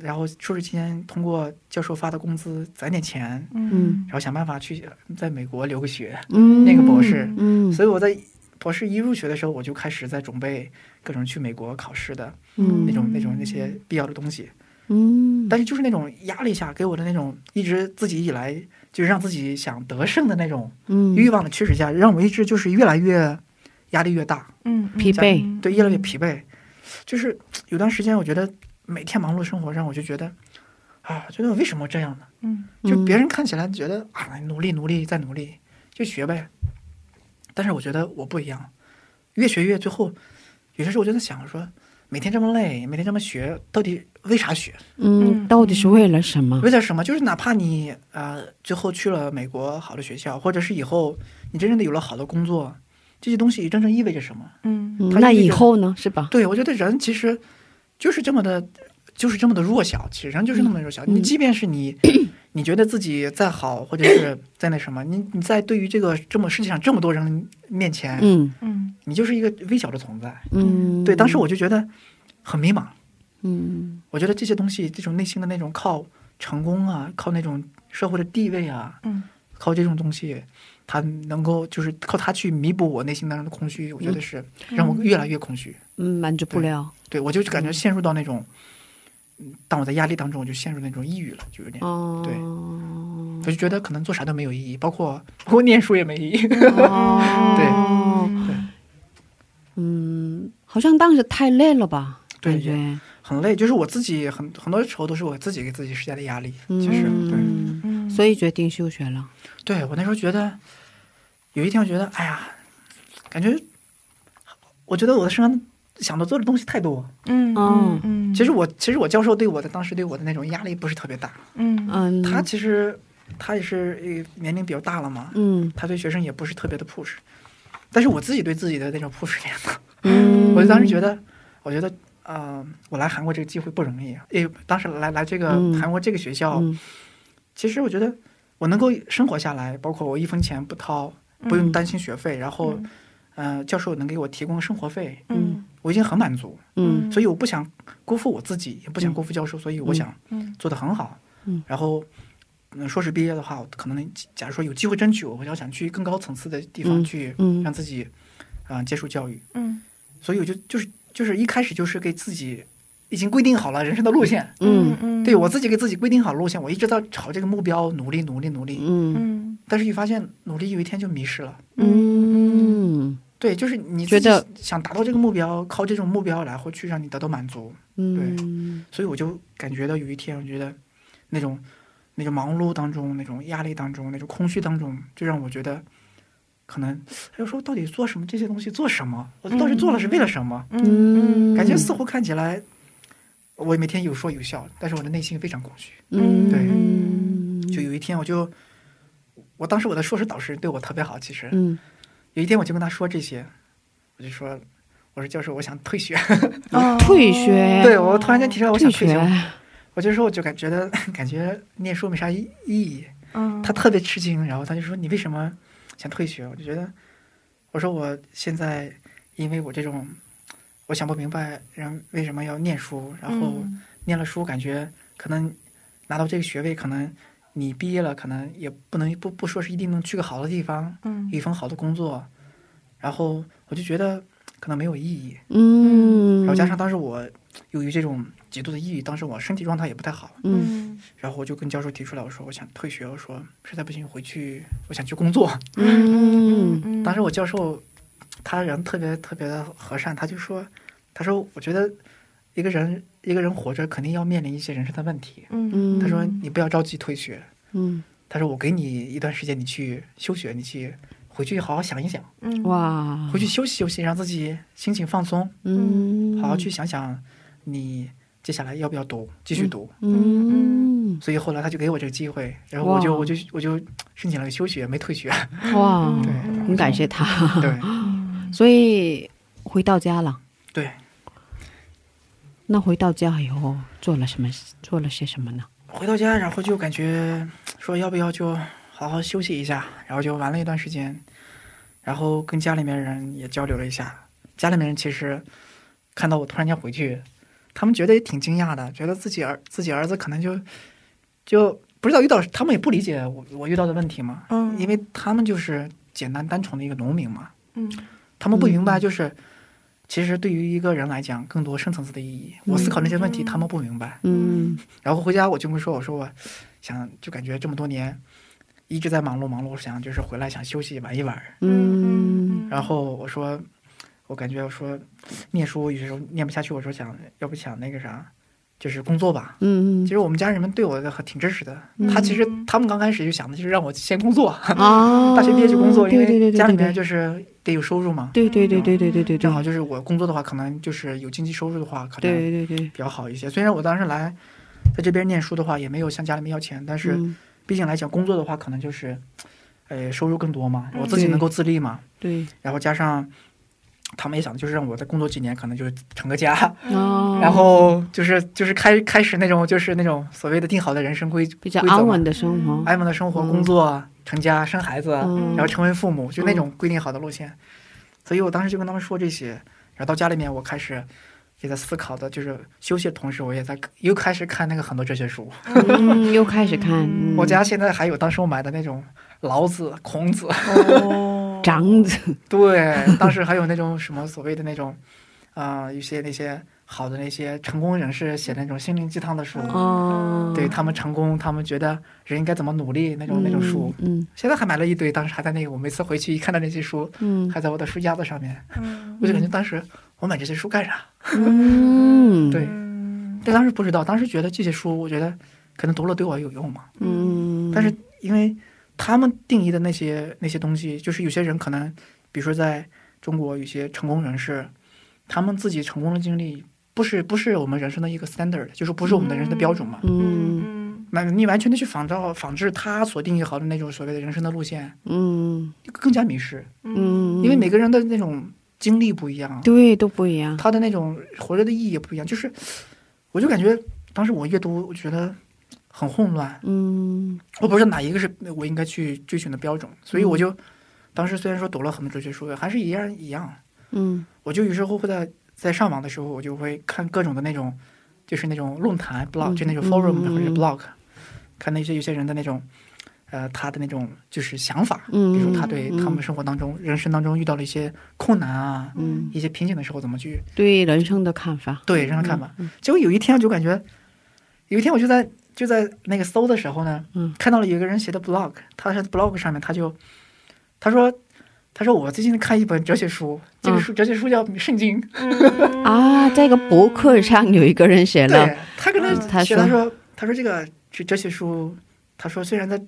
[SPEAKER 7] 然后硕士期间通过教授发的工资攒点钱，
[SPEAKER 1] 嗯。
[SPEAKER 7] 然后想办法去在美国留个学。
[SPEAKER 1] 嗯。
[SPEAKER 7] 那个博士。
[SPEAKER 1] 嗯。
[SPEAKER 7] 所以我在博士一入学的时候，我就开始在准备各种去美国考试的
[SPEAKER 1] 嗯。
[SPEAKER 7] 那种那种那些必要的东西。
[SPEAKER 1] 嗯，
[SPEAKER 7] 但是就是那种压力下给我的那种，一直自己以来就是让自己想得胜的那种
[SPEAKER 1] 嗯。
[SPEAKER 7] 欲望的驱使下，让我一直就是越来越压力越大，
[SPEAKER 8] 嗯
[SPEAKER 1] 疲惫，
[SPEAKER 7] 对，越来越疲惫。就是有段时间，我觉得每天忙碌生活让我就觉得啊，觉得为什么这样呢？
[SPEAKER 8] 嗯
[SPEAKER 7] 就别人看起来觉得啊，努力努力再努力就学呗，但是我觉得我不一样，越学越最后，有些时候我就在想说，每天这么累，每天这么学，到底为啥学？
[SPEAKER 1] 嗯，到底是为了什么？
[SPEAKER 7] 为了什么？就是哪怕你呃最后去了美国好的学校，或者是以后你真正的有了好的工作，这些东西真正意味着什么？
[SPEAKER 8] 嗯
[SPEAKER 1] 嗯那以后呢？是吧？
[SPEAKER 7] 对我觉得人其实就是这么的，就是这么的弱小，其实上就是那么弱小。
[SPEAKER 1] 嗯
[SPEAKER 7] 你即便是你，*clears throat* 你觉得自己再好，或者是 *clears throat* 在那什么，你你在对于这个这么世界上这么多人面前，
[SPEAKER 1] 嗯
[SPEAKER 6] 嗯
[SPEAKER 7] 你就是一个微小的存在。
[SPEAKER 1] 嗯，
[SPEAKER 7] 对，当时我就觉得很迷茫。
[SPEAKER 1] 嗯
[SPEAKER 7] 我觉得这些东西，这种内心的那种靠成功啊，靠那种社会的地位啊，
[SPEAKER 6] 嗯
[SPEAKER 7] 靠这种东西，它能够就是靠他去弥补我内心当中的空虚，我觉得是让我越来越空虚。
[SPEAKER 1] 嗯，满足不了。
[SPEAKER 7] 对我就感觉陷入到那种，嗯当我在压力当中，我就陷入那种抑郁了，就有点，
[SPEAKER 1] 哦，
[SPEAKER 7] 对我就觉得可能做啥都没有意义，包括 *laughs* 包括念书也没意义。
[SPEAKER 1] 哦，*laughs*
[SPEAKER 7] 对
[SPEAKER 1] 嗯，好像当时太累了吧？
[SPEAKER 7] 对
[SPEAKER 1] 感觉
[SPEAKER 7] 很累，就是我自己很很多时候都是我自己给自己施加的压力。其实，对
[SPEAKER 1] 所以决定休学了。
[SPEAKER 7] 对我那时候觉得，有一天我觉得，哎呀，感觉，我觉得我的身上想的做的东西太多。
[SPEAKER 6] 嗯
[SPEAKER 1] 嗯
[SPEAKER 6] 嗯，
[SPEAKER 7] 其实我其实我教授对我的当时对我的那种压力不是特别大，
[SPEAKER 6] 嗯。
[SPEAKER 1] 嗯，
[SPEAKER 7] 他其实他也是呃年龄比较大了嘛，
[SPEAKER 1] 嗯。
[SPEAKER 7] 他对学生也不是特别的 push，但是我自己对自己的那种 push
[SPEAKER 1] 嗯，
[SPEAKER 7] 我就当时觉得，我觉得呃，我来韩国这个机会不容易啊，因为当时来来这个
[SPEAKER 1] 嗯
[SPEAKER 7] 韩国这个学校，
[SPEAKER 1] 嗯
[SPEAKER 7] 其实我觉得我能够生活下来，包括我一分钱不掏，不用担心学费，然后呃，教授能给我提供生活费，
[SPEAKER 6] 嗯。
[SPEAKER 7] 我已经很满足，
[SPEAKER 1] 嗯。
[SPEAKER 7] 所以我不想辜负我自己，也不想辜负教授，所以我想
[SPEAKER 6] 嗯。
[SPEAKER 7] 做的很好。
[SPEAKER 1] 嗯。
[SPEAKER 7] 然后，嗯，硕士毕业的话，我可能假如说有机会争取，我要想去更高层次的地方
[SPEAKER 1] 嗯
[SPEAKER 7] 去
[SPEAKER 1] 嗯。
[SPEAKER 7] 让自己啊、呃接受教育。
[SPEAKER 6] 嗯。
[SPEAKER 7] 所以我就就是就是一开始就是给自己已经规定好了人生的路线，
[SPEAKER 1] 嗯
[SPEAKER 6] 嗯，
[SPEAKER 7] 对我自己给自己规定好路线，我一直在朝这个目标努力努力努力，
[SPEAKER 1] 嗯。
[SPEAKER 6] 嗯
[SPEAKER 7] 但是你发现努力有一天就迷失了。
[SPEAKER 1] 嗯。
[SPEAKER 7] 对，就是你
[SPEAKER 1] 觉得
[SPEAKER 7] 自己想达到这个目标，靠这种目标然后去让你得到满足。
[SPEAKER 1] 嗯。
[SPEAKER 7] 所以我就感觉到有一天，我觉得那种那种忙碌当中、那种压力当中、那种空虚当中，就让我觉得可能有时候到底做什么这些东西做什么，我到底做了是为了什么？
[SPEAKER 1] 嗯，
[SPEAKER 7] 感觉似乎看起来我每天有说有笑，但是我的内心非常空虚。
[SPEAKER 1] 嗯
[SPEAKER 7] 对就有一天，我就我当时我的硕士导师对我特别好，其实
[SPEAKER 1] 嗯
[SPEAKER 7] 有一天我就跟他说这些，我就说。我说教授，我想退学。
[SPEAKER 6] 哦 *laughs*
[SPEAKER 1] 退学，
[SPEAKER 7] 对我突然间提出来，我想
[SPEAKER 1] 退
[SPEAKER 7] 退。
[SPEAKER 1] 学，
[SPEAKER 7] 我就说，我就感觉得感觉念书没啥意意义。
[SPEAKER 6] 嗯，
[SPEAKER 7] 他特别吃惊，然后他就说：“你为什么想退学？”我就觉得，我说我现在因为我这种，我想不明白人为什么要念书，然后
[SPEAKER 6] 嗯
[SPEAKER 7] 念了书，感觉可能拿到这个学位，可能你毕业了，可能也不能不不说是一定能去个好的地方，
[SPEAKER 6] 嗯
[SPEAKER 7] 一份好的工作，然后我就觉得可能没有意义。
[SPEAKER 1] 嗯，
[SPEAKER 7] 然后加上当时我由于这种极度的抑郁，当时我身体状态也不太好，
[SPEAKER 1] 嗯
[SPEAKER 7] 然后我就跟教授提出来，我说我想退学，我说实在不行回去，我想去工作。
[SPEAKER 1] 嗯
[SPEAKER 6] 嗯，
[SPEAKER 7] 当时我教授他人特别特别的和善，他就说，他说我觉得一个人一个人活着肯定要面临一些人生的问题，
[SPEAKER 6] 嗯
[SPEAKER 7] 他说你不要着急退学，
[SPEAKER 1] 嗯。
[SPEAKER 7] 他说我给你一段时间，你去休学，你去回去好好想一想，
[SPEAKER 6] 嗯
[SPEAKER 1] 哇，
[SPEAKER 7] 回去休息休息，让自己心情放松，
[SPEAKER 1] 嗯，
[SPEAKER 7] 好好去想想你接下来要不要读，继续读。
[SPEAKER 1] 嗯。
[SPEAKER 7] 所以后来他就给我这个机会，然后我就我就我就申请了个休学，没退学。
[SPEAKER 1] 哇，
[SPEAKER 7] 对
[SPEAKER 1] 很感谢他，
[SPEAKER 7] 对
[SPEAKER 1] 所以回到家了。
[SPEAKER 7] 对，
[SPEAKER 1] 那回到家以后做了什么？做了些什么呢？
[SPEAKER 7] 回到家，然后就感觉说要不要就好好休息一下，然后就玩了一段时间，然后跟家里面人也交流了一下。家里面人其实看到我突然间回去，他们觉得也挺惊讶的，觉得自己儿自己儿子可能就就不知道遇到，他们也不理解我我遇到的问题嘛，
[SPEAKER 6] 嗯
[SPEAKER 7] 因为他们就是简单单纯的一个农民嘛，
[SPEAKER 6] 嗯
[SPEAKER 7] 他们不明白就是。其实对于一个人来讲，更多深层次的意义。我思考那些问题，他们不明白。
[SPEAKER 1] 嗯
[SPEAKER 7] 然后回家我就会说，我说我想就感觉这么多年一直在忙碌忙碌，想就是回来想休息玩一玩。
[SPEAKER 1] 嗯
[SPEAKER 7] 然后我说，我感觉我说念书有时候念不下去，我说想要不想那个啥，就是工作吧。
[SPEAKER 1] 嗯
[SPEAKER 7] 其实我们家人们对我的很挺支持的，他其实他们刚开始就想的就是让我先工作，
[SPEAKER 1] 啊，
[SPEAKER 7] 大学毕业就工作，因为家里面就是得有收入嘛。
[SPEAKER 1] 对对对对对对对，
[SPEAKER 7] 正好就是我工作的话，可能就是有经济收入的话，可能
[SPEAKER 1] 对对对，
[SPEAKER 7] 比较好一些。虽然我当时来在这边念书的话，也没有向家里面要钱，但是
[SPEAKER 1] 嗯
[SPEAKER 7] 毕竟来讲工作的话，可能就是，呃，收入更多嘛，
[SPEAKER 6] 嗯
[SPEAKER 7] 我自己能够自立嘛，
[SPEAKER 1] 对，
[SPEAKER 7] 然后加上他们也想的就是让我再工作几年，可能就是成个家，
[SPEAKER 1] 哦，*laughs*
[SPEAKER 7] 然后就是就是开开始那种就是那种所谓的定好的人生规
[SPEAKER 1] 比较安稳的生活，
[SPEAKER 7] 安稳的生活、
[SPEAKER 1] 嗯
[SPEAKER 7] 工作、成家、生孩子，
[SPEAKER 1] 嗯
[SPEAKER 7] 然后成为父母，就那种规定好的路线。所以我当时就跟他们说这些，然后到家里面，我开始也在思考的，就是休息的同时，我也在又开始看那个很多哲学书。
[SPEAKER 1] 嗯，又开始看，*laughs* 嗯
[SPEAKER 7] 我家现在还有当时我买的那种老子、孔子，
[SPEAKER 6] 哦，
[SPEAKER 1] 长子，*laughs*
[SPEAKER 7] 对，当时还有那种什么所谓的那种，啊、一些那些好的那些成功人士写的那种心灵鸡汤的书。
[SPEAKER 1] 哦，
[SPEAKER 7] 对他们成功，他们觉得人应该怎么努力那种、那种书，
[SPEAKER 1] 嗯
[SPEAKER 7] 现在还买了一堆，当时还在那个，我每次回去一看到那些书，
[SPEAKER 1] 嗯。
[SPEAKER 7] 还在我的书架子上面，
[SPEAKER 6] 嗯。
[SPEAKER 7] 我就感觉当时我买这些书干啥？
[SPEAKER 1] 嗯，*laughs*
[SPEAKER 7] 对，但当时不知道，当时觉得这些书，我觉得可能读了对我有用嘛。
[SPEAKER 1] 嗯，
[SPEAKER 7] 但是因为他们定义的那些那些东西，就是有些人可能，比如说在中国有些成功人士，他们自己成功的经历不是不是我们人生的一个 standard，就是不是我们的人生的标准嘛。
[SPEAKER 1] 嗯
[SPEAKER 6] 嗯
[SPEAKER 7] 那你完全的去仿照仿制他所定义好的那种所谓的人生的路线，
[SPEAKER 1] 嗯
[SPEAKER 7] 更加迷失。
[SPEAKER 1] 嗯，
[SPEAKER 7] 因为每个人的那种经历不一样，
[SPEAKER 1] 对都不一样，
[SPEAKER 7] 他的那种活着的意义也不一样。就是，我就感觉当时我阅读，我觉得很混乱，
[SPEAKER 1] 嗯。
[SPEAKER 7] 我不知道哪一个是我应该去追寻的标准，所以我就当时虽然说读了很多哲学书，还是一样一样。
[SPEAKER 1] 嗯。
[SPEAKER 7] 我就有时候会在在上网的时候，我就会看各种的那种，就是那种论坛 blog，、
[SPEAKER 1] 嗯
[SPEAKER 7] 就那种
[SPEAKER 1] 嗯
[SPEAKER 7] forum
[SPEAKER 1] 嗯
[SPEAKER 7] 或者
[SPEAKER 1] 嗯。
[SPEAKER 7] blog，看那些有些人的那种，呃，他的那种就是想法，
[SPEAKER 1] 嗯
[SPEAKER 7] 比如他对
[SPEAKER 1] 嗯
[SPEAKER 7] 他们生活当中、人生当中遇到了一些困难啊，
[SPEAKER 1] 嗯，
[SPEAKER 7] 一些瓶颈的时候怎么去
[SPEAKER 1] 对人生的看法，
[SPEAKER 7] 对人生看法。
[SPEAKER 1] 嗯。
[SPEAKER 7] 结果有一天我就感觉，有一天我就在就在那个搜的时候呢，
[SPEAKER 1] 嗯。
[SPEAKER 7] 看到了有一个人写的 blog，他在 blog 上面他就他说他说我最近看一本哲学书，这个
[SPEAKER 1] 嗯。
[SPEAKER 7] 书、哲学书叫《圣经》，*laughs*
[SPEAKER 1] 啊，这个博客上有一个人写了，
[SPEAKER 7] 对他跟
[SPEAKER 1] 嗯他说。
[SPEAKER 7] 他说他说这个哲哲学书，他说虽然在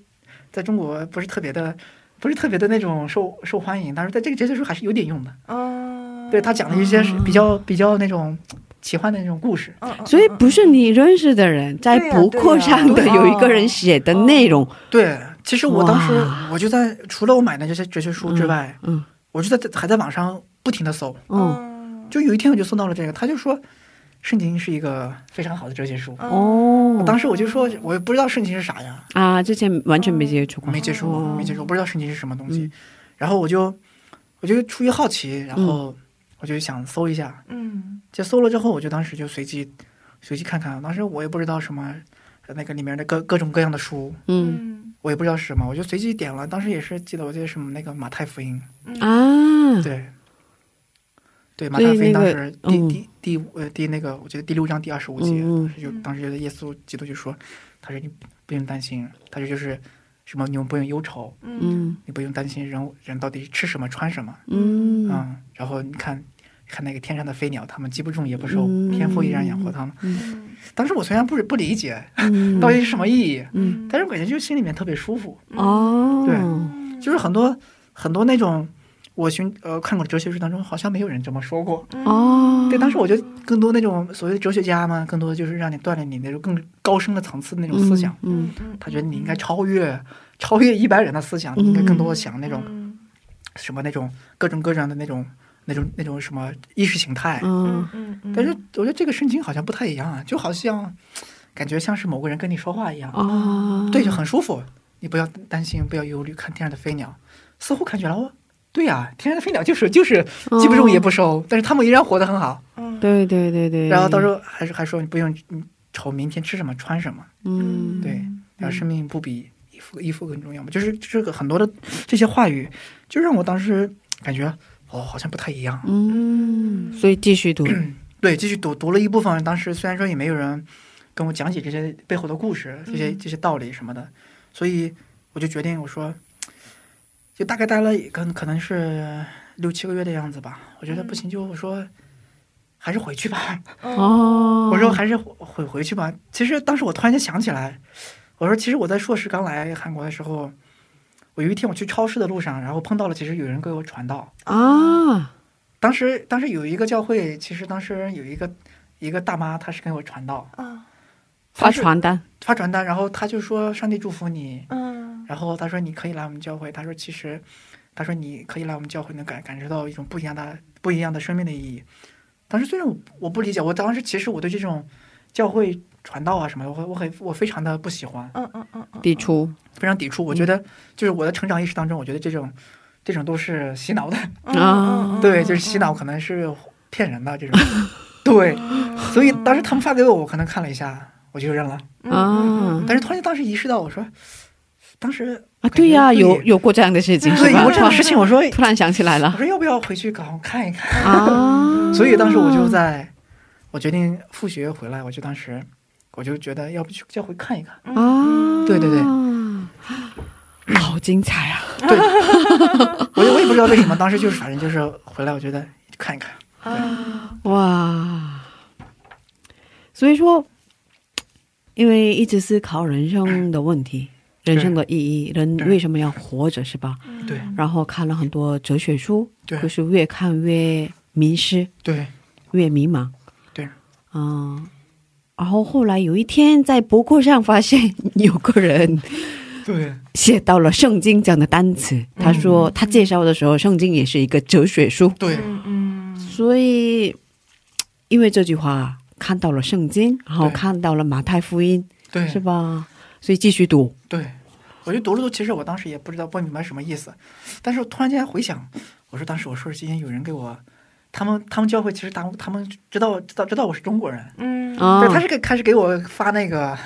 [SPEAKER 7] 在中国不是特别的。不是特别的那种受受欢迎，但是在这个哲学书还是有点用的。
[SPEAKER 6] 哦，
[SPEAKER 7] 对他讲了一些是比较比较那种奇幻的那种故事，
[SPEAKER 1] 所以不是你认识的人，在博客上的有一个人写的内容，
[SPEAKER 7] 对，其实我当时我就在除了我买的这些哲学书之外，
[SPEAKER 1] 嗯
[SPEAKER 7] 我就在还在网上不停的搜，
[SPEAKER 1] 嗯。
[SPEAKER 6] 嗯
[SPEAKER 7] 就有一天我就搜到了这个，他就说圣经是一个非常好的哲学书。
[SPEAKER 1] 哦，
[SPEAKER 7] 当时我就说，我也不知道圣经是啥呀，
[SPEAKER 1] 啊，之前完全没接触过，
[SPEAKER 7] 没接触过，
[SPEAKER 1] 哦
[SPEAKER 7] 没接触过，不知道圣经是什么东西。
[SPEAKER 1] 嗯。
[SPEAKER 7] 然后我就我就出于好奇，然后我就想搜一下，
[SPEAKER 6] 嗯。
[SPEAKER 7] 就搜了之后，我就当时就随机随机看看，当时我也不知道什么呃那个里面的各各种各样的书，
[SPEAKER 1] 嗯
[SPEAKER 6] 嗯。
[SPEAKER 7] 我也不知道是什么，我就随机点了。当时也是记得，我记得什么那个马太福音，
[SPEAKER 1] 啊，
[SPEAKER 7] 对，对，马太福音当
[SPEAKER 1] 那个
[SPEAKER 7] 时第、
[SPEAKER 1] 嗯
[SPEAKER 7] 第第五呃第那个，我记得第六章第二十五节，当时就当时觉得耶稣基督就说，他说你不用担心，他说就是什么你们不用忧愁，
[SPEAKER 1] 嗯
[SPEAKER 7] 你不用担心人人到底吃什么穿什么，
[SPEAKER 1] 嗯
[SPEAKER 7] 嗯，然后你看。看那个天上的飞鸟，它们既不种也不收，
[SPEAKER 1] 嗯
[SPEAKER 7] 天赋依然养活它们。
[SPEAKER 6] 嗯
[SPEAKER 7] 当时我虽然不是不理解
[SPEAKER 1] 嗯
[SPEAKER 7] 到底是什么意义，
[SPEAKER 1] 嗯
[SPEAKER 7] 但是我感觉就心里面特别舒服。
[SPEAKER 1] 哦，
[SPEAKER 7] 对就是很多很多那种我寻呃看过的哲学书当中，好像没有人这么说过。
[SPEAKER 1] 哦，
[SPEAKER 7] 对，当时我觉得更多那种所谓的哲学家嘛，更多的就是让你锻炼你那种更高深的层次的那种思想。
[SPEAKER 1] 嗯
[SPEAKER 7] 他觉得你应该超越超越一般人的思想，你应该更多的想那种
[SPEAKER 6] 嗯
[SPEAKER 7] 什么那种各种各样的那种那种那种什么意识形态。
[SPEAKER 1] 嗯
[SPEAKER 6] 嗯嗯，
[SPEAKER 7] 但是我觉得这个圣经好像不太一样啊，就好像感觉像是某个人跟你说话一样。
[SPEAKER 1] 哦，
[SPEAKER 7] 对，就很舒服。你不要担心，不要忧虑，看天上的飞鸟，似乎感觉哦，对呀、天上的飞鸟就是就是既不种也不收，但是他们依然活得很好。
[SPEAKER 6] 嗯。
[SPEAKER 1] 对对对对，
[SPEAKER 7] 然后到时候还是还说你不用嗯愁明天吃什么穿什么，
[SPEAKER 1] 嗯。
[SPEAKER 7] 对，然后生命不比衣服衣服更重要嘛，就是这个很多的这些话语，就让我当时感觉哦，好像不太一样。
[SPEAKER 1] 嗯，所以继续读，*clears throat*
[SPEAKER 7] 对，继续读读了一部分，当时虽然说也没有人跟我讲解这些背后的故事、这些这些道理什么的，所以我就决定我说，就大概待了可能可能是六七个月的样子吧。我觉得不行，就 *laughs* 我说还是回去吧。
[SPEAKER 1] 哦，
[SPEAKER 7] 我说还是回回去吧。其实当时我突然间想起来，我说其实我在硕士刚来韩国的时候，我有一天我去超市的路上，然后碰到了，其实有人给我传道。
[SPEAKER 1] 啊，
[SPEAKER 7] 当时当时有一个教会，其实当时有一个一个大妈，她是给我传道，
[SPEAKER 6] 啊
[SPEAKER 1] 发传单，
[SPEAKER 7] 发传单，然后他就说上帝祝福你，
[SPEAKER 6] 嗯
[SPEAKER 7] 然后他说你可以来我们教会，他说其实他说你可以来我们教会，能感感受到一种不一样的不一样的生命的意义。当时虽然我我不理解，我当时其实我对这种教会传道啊什么的，我我很我非常的不喜欢，
[SPEAKER 6] 嗯嗯嗯嗯，
[SPEAKER 1] 抵触，
[SPEAKER 7] 非常抵触。我觉得就是我的成长意识当中，我觉得这种这种都是洗脑的，*laughs*
[SPEAKER 1] 啊
[SPEAKER 7] 对，就是洗脑可能是骗人的这种，对。所以当时他们发给我，我可能看了一下，我就认了。
[SPEAKER 1] 啊
[SPEAKER 7] 但是突然当时意识到，我说，当时
[SPEAKER 1] 啊，对呀、有有过这样的事情
[SPEAKER 7] 这样的事情，我说
[SPEAKER 1] 突然想起来了我
[SPEAKER 7] 说要不要回去搞看一看？
[SPEAKER 1] 啊，*laughs*
[SPEAKER 7] 所以当时我就在，我决定复学回来，我就当时我就觉得要不去教会看一看。
[SPEAKER 1] 啊，
[SPEAKER 7] 对对对，
[SPEAKER 1] 好精彩啊！
[SPEAKER 7] 对 *laughs* 我也我也不知道为什么，当时就是反正就是回来，我觉得看一看。
[SPEAKER 1] 哇，所以说，因为一直思考人生的问题，人生的意义，人为什么要活着，是吧？
[SPEAKER 7] 对。
[SPEAKER 1] 然后看了很多哲学书，
[SPEAKER 7] 对。
[SPEAKER 1] 就是越看越迷失，
[SPEAKER 7] 对。
[SPEAKER 1] 越迷茫。
[SPEAKER 7] 对，
[SPEAKER 1] 嗯，然后后来有一天在博客上发现有个人
[SPEAKER 7] 对。
[SPEAKER 1] 写到了圣经这样的单词，他说他介绍的时候，圣经也是一个哲学书，
[SPEAKER 7] 对。嗯。
[SPEAKER 1] 所以因为这句话看到了圣经，然后看到了马太福音，
[SPEAKER 7] 对。
[SPEAKER 1] 是吧？所以继续读，
[SPEAKER 7] 对，我就读了读，其实我当时也不知道不明白什么意思，但是我突然间回想，我说当时我说今天有人给我。他们他们教会其实当他们知道知道知道我是中国人，
[SPEAKER 6] 嗯。
[SPEAKER 1] 啊
[SPEAKER 7] 对，他是给开始给我发那个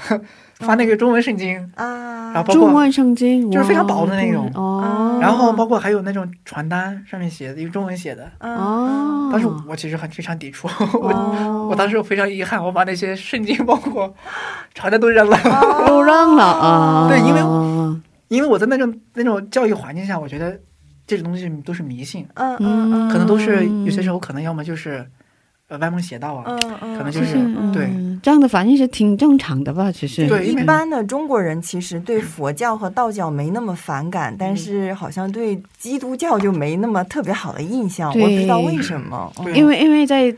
[SPEAKER 7] 发那个中文圣经，
[SPEAKER 6] 啊，
[SPEAKER 7] 然后包括
[SPEAKER 1] 中文圣经
[SPEAKER 7] 就是非常薄的那种。
[SPEAKER 1] 哦，
[SPEAKER 7] 然后包括还有那种传单上面写的用中文写的，
[SPEAKER 1] 哦，
[SPEAKER 7] 当时我其实很非常抵触，我
[SPEAKER 1] 哦。
[SPEAKER 7] 我当时非常遗憾，我把那些圣经包括传单都扔了，
[SPEAKER 1] 都扔了啊，
[SPEAKER 7] 对因为因为我在那种那种教育环境下，我觉得这种东西都是迷信，
[SPEAKER 6] 嗯嗯。嗯。
[SPEAKER 7] 可能都是有些时候可能要么就是呃歪门邪道啊，
[SPEAKER 6] 嗯嗯，
[SPEAKER 7] 可能就
[SPEAKER 1] 就是是
[SPEAKER 7] 对
[SPEAKER 1] 嗯这样的反应是挺正常的吧？其实
[SPEAKER 7] 对一
[SPEAKER 6] 般的中国人其实对佛教和道教没那么反感，但是好像对基督教就没那么特别好的印象，
[SPEAKER 1] 对
[SPEAKER 6] 我不知道为什么。
[SPEAKER 7] 对
[SPEAKER 1] 因为因为在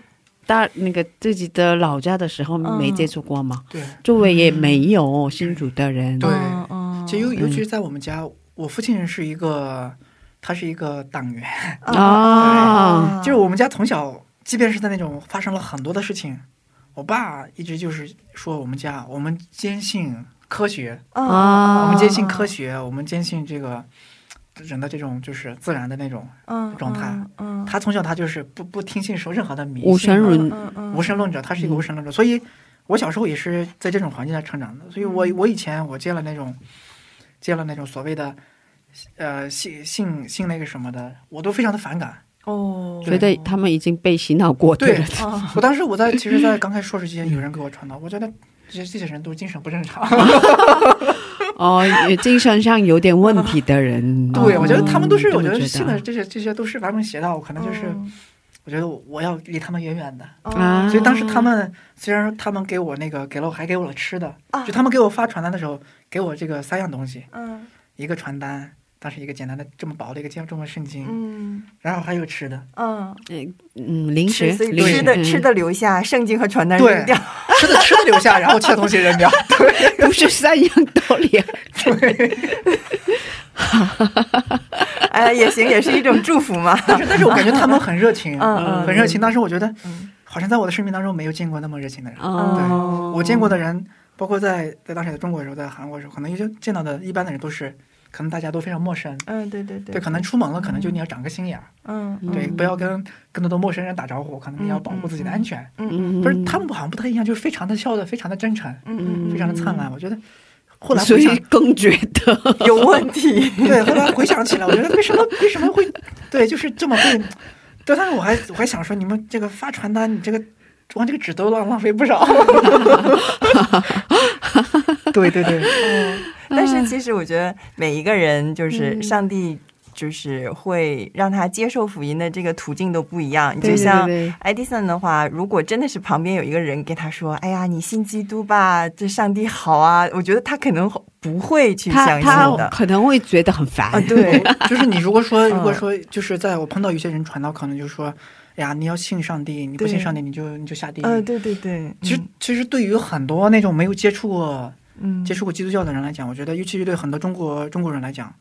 [SPEAKER 1] 大那个自己的老家的时候
[SPEAKER 6] 嗯
[SPEAKER 1] 没接触过嘛，
[SPEAKER 7] 对，
[SPEAKER 1] 周围也没有新主的人，
[SPEAKER 7] 对
[SPEAKER 6] 嗯嗯，
[SPEAKER 7] 其实尤尤其是在我们家，我父亲是一个他是一个党员。*laughs*
[SPEAKER 1] 啊
[SPEAKER 7] 就是我们家从小，即便是在那种发生了很多的事情，我爸一直就是说我们家我们坚信科学，
[SPEAKER 1] 啊
[SPEAKER 7] 我们坚信科学，我们坚信这个人的这种就是自然的那种。
[SPEAKER 6] 嗯
[SPEAKER 7] 状态。
[SPEAKER 6] 嗯
[SPEAKER 7] 他从小他就是不不听信说任何的迷信，
[SPEAKER 1] 无神论。
[SPEAKER 6] 嗯嗯
[SPEAKER 7] 无神论者，他是一个无神论者，所以我小时候也是在这种环境下成长的，所以我我以前我见了那种见了那种所谓的呃信信信那个什么的，我都非常的反感。
[SPEAKER 6] 哦，
[SPEAKER 1] 觉得他们已经被洗脑过的
[SPEAKER 7] 对。
[SPEAKER 1] 人，
[SPEAKER 7] 我当时我在其实，在刚开始硕士期间，有人给我传道，我觉得这些这些人都是精神不正常。*laughs*
[SPEAKER 1] 哦，也精神上有点问题的人，*laughs*
[SPEAKER 7] 对，我觉得他们都是，我觉得
[SPEAKER 1] 觉
[SPEAKER 7] 信的这些这些都是歪门邪道，可能就是我觉得我要离他们远远的。
[SPEAKER 1] 啊，
[SPEAKER 7] 所以当时他们虽然他们给我那个给了我还给我了吃的，就他们给我发传单的时候，给我这个三样东西，
[SPEAKER 6] 嗯。
[SPEAKER 7] 一个传单，当时一个简单的这么薄的一个中文圣经，
[SPEAKER 6] 嗯。
[SPEAKER 7] 然后还有吃的，
[SPEAKER 6] 嗯，
[SPEAKER 1] 嗯，零食
[SPEAKER 6] 吃所以
[SPEAKER 1] 零食嗯
[SPEAKER 6] 吃的吃的留下，圣经和传单
[SPEAKER 7] 对
[SPEAKER 6] 扔掉。*laughs*
[SPEAKER 7] 吃的吃的留下，然后其他东西扔掉。*laughs* 对。
[SPEAKER 1] 不是三样道理。啊，
[SPEAKER 7] 对，
[SPEAKER 6] 哎，也行，也是一种祝福嘛。
[SPEAKER 7] 但是但是我感觉他们很热情，*laughs*
[SPEAKER 6] 嗯嗯
[SPEAKER 7] 很热情。当时我觉得
[SPEAKER 6] 嗯，
[SPEAKER 7] 好像在我的生命当中没有见过那么热情的人。
[SPEAKER 1] 哦，
[SPEAKER 7] 我见过的人，包括在在当时在中国的时候，在韩国的时候，可能就见到的一般的人都是，可能大家都非常陌生。
[SPEAKER 6] 嗯，对对对
[SPEAKER 7] 对，可能出门了，可能就你要长个心眼儿，
[SPEAKER 6] 嗯
[SPEAKER 7] 对，不要跟更多的陌生人打招呼，可能你要保护自己的安全。
[SPEAKER 1] 嗯
[SPEAKER 7] 不是，他们好像不太一样，就是非常的笑的，非常的真诚，
[SPEAKER 6] 嗯
[SPEAKER 7] 非常的灿烂。我觉得后来
[SPEAKER 1] 所以
[SPEAKER 7] 回想，
[SPEAKER 1] 更觉得 *laughs*
[SPEAKER 6] 有问题。*laughs*
[SPEAKER 7] 对，后来回想起来，我觉得为什么为什么会对，就是这么会。对，但是我还我还想说，你们这个发传单，你这个光这个纸都浪浪费不少。*laughs* 对对对，嗯
[SPEAKER 6] 但是其实我觉得每一个人就是上帝。就是会让他接受福音的这个途径都不一样，
[SPEAKER 1] 对
[SPEAKER 6] 就像爱迪生的话，如果真的是旁边有一个人给他说：“哎呀，你信基督吧，这上帝好啊！”我觉得他可能不会去相信
[SPEAKER 1] 他
[SPEAKER 6] 的
[SPEAKER 1] 可能会觉得很烦
[SPEAKER 6] 啊。对，*laughs*
[SPEAKER 7] 就是你如果说，
[SPEAKER 6] 嗯
[SPEAKER 7] 如果说，就是在我碰到有些人传道，可能就说，哎呀，你要信上帝，你不信上帝，你就你就下地狱。
[SPEAKER 6] 嗯，对对对，
[SPEAKER 7] 其实，其实对于很多那种没有接触过、
[SPEAKER 6] 嗯，
[SPEAKER 7] 接触过基督教的人来讲，我觉得，尤其是对很多中国中国人来讲，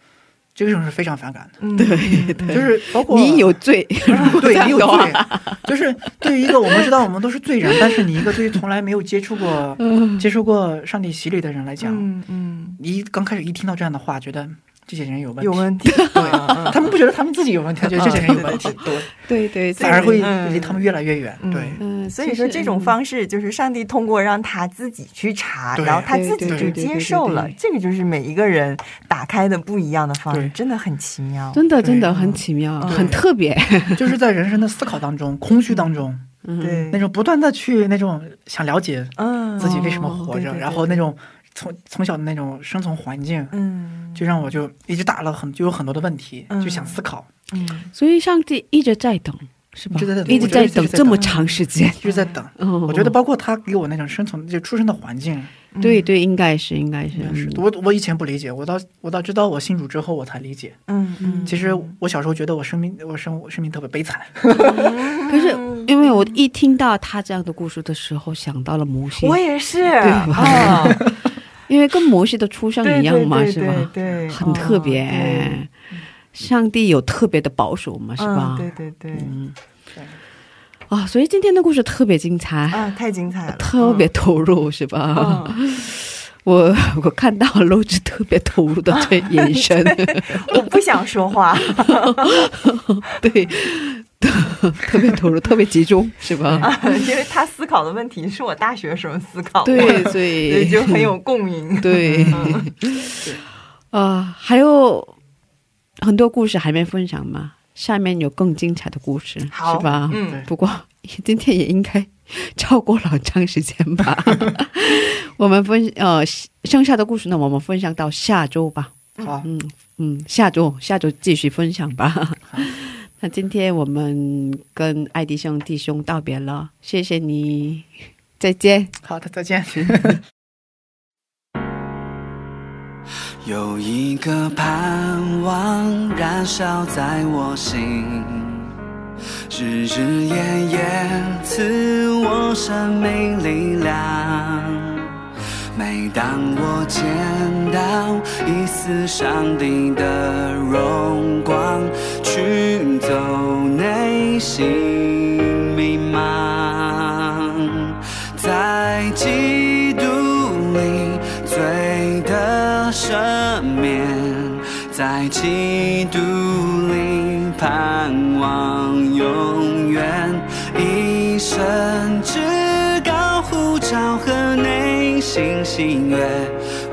[SPEAKER 7] 这种是非常反感的。
[SPEAKER 6] 嗯，
[SPEAKER 1] 对对，*laughs*
[SPEAKER 7] 就是包括
[SPEAKER 1] 你有罪，*laughs*
[SPEAKER 7] 对 *laughs* 你有罪，就是对于一个我们知道我们都是罪人，但是你一个对于从来没有接触过、接触过上帝洗礼的人来讲，
[SPEAKER 6] 嗯嗯，
[SPEAKER 7] 刚开始一听到这样的话，觉得这些人有问题，
[SPEAKER 6] 有问题，
[SPEAKER 7] 对，*laughs* 他们不觉得他们自己有问题，他觉得这些人有问题，对，
[SPEAKER 1] 对。对，
[SPEAKER 7] 反而会
[SPEAKER 6] 嗯。
[SPEAKER 7] 离他们越来越远，
[SPEAKER 6] 嗯
[SPEAKER 7] 对。
[SPEAKER 1] 嗯，
[SPEAKER 6] 所以说，这种方式就是上帝通过让他自己去查，然后他自己就接受了。这个就是每一个人打开的不一样的方式，真的很奇妙。
[SPEAKER 1] 真的真的很奇妙，
[SPEAKER 6] 嗯。
[SPEAKER 1] 很特别。
[SPEAKER 7] 就是在人生的思考当中、空虚当中，
[SPEAKER 1] 嗯，
[SPEAKER 6] 对，
[SPEAKER 7] 那种不断的去那种想了解
[SPEAKER 6] 嗯。
[SPEAKER 7] 自己为什么活着，
[SPEAKER 6] 对对对
[SPEAKER 7] 然后那种从从小的那种生存环境，
[SPEAKER 6] 嗯。
[SPEAKER 7] 就让我就一直打了很就有很多的问题，
[SPEAKER 6] 嗯
[SPEAKER 7] 就想思考，
[SPEAKER 6] 嗯。
[SPEAKER 1] 所以上帝一直在等，是吧？
[SPEAKER 7] 一直在等
[SPEAKER 1] 一直在等这么长时间。
[SPEAKER 7] 一直在等。
[SPEAKER 1] 嗯，
[SPEAKER 7] 我觉得包括他给我那种生存就出生的环境，
[SPEAKER 1] 对对，应该是应该是
[SPEAKER 7] 该是
[SPEAKER 1] 嗯。
[SPEAKER 7] 我我以前不理解，我到我到知道我信主之后我才理解。
[SPEAKER 6] 嗯嗯，
[SPEAKER 7] 其实我小时候觉得我生命我生我生命特别悲惨，*laughs*
[SPEAKER 1] 可是因为我一听到他这样的故事的时候，想到了摩西，
[SPEAKER 6] 我也是
[SPEAKER 1] 吧？
[SPEAKER 6] 啊，*laughs*
[SPEAKER 1] 因为跟摩西的出生一样嘛，
[SPEAKER 6] 对
[SPEAKER 1] 是吧？
[SPEAKER 6] 对对，
[SPEAKER 1] 很特别
[SPEAKER 6] 哦，
[SPEAKER 1] 上帝有特别的保守嘛，是吧？
[SPEAKER 6] 嗯对对对，
[SPEAKER 1] 嗯，啊，所以今天的故事特别精彩，
[SPEAKER 6] 啊，太精彩了，
[SPEAKER 1] 特别投入，是吧？
[SPEAKER 6] 嗯。
[SPEAKER 1] 我 *laughs* 我看到露子特别投入的这 *laughs* 眼神，
[SPEAKER 6] 我不想说话，*laughs*
[SPEAKER 1] 对，特别投入，特别集中，是吧？
[SPEAKER 6] 因为他思考的问题是我大学时候思考的，
[SPEAKER 1] 对，所
[SPEAKER 6] 所
[SPEAKER 1] 以
[SPEAKER 6] 以就很有共鸣。
[SPEAKER 1] 对，啊、还有很多故事还没分享嘛，下面有更精彩的故事，
[SPEAKER 6] 好
[SPEAKER 1] 是吧？
[SPEAKER 6] 嗯，
[SPEAKER 1] 不过今天也应该 *laughs* 超过老长时间吧。*laughs* 我们分呃剩下的故事呢，我们分享到下周吧。
[SPEAKER 7] 好，
[SPEAKER 1] 嗯嗯，下周下周继续分享吧。*laughs* 那今天我们跟爱迪生弟兄道别了，谢谢你，再见。
[SPEAKER 7] 好的，再见。
[SPEAKER 9] 有一个盼望燃烧在我心，日日夜夜赐我生命力量。每当我见到一丝上帝的荣光，驱走内心迷茫，在基督里罪的赦免，在基督一生至高呼召和内心喜悦，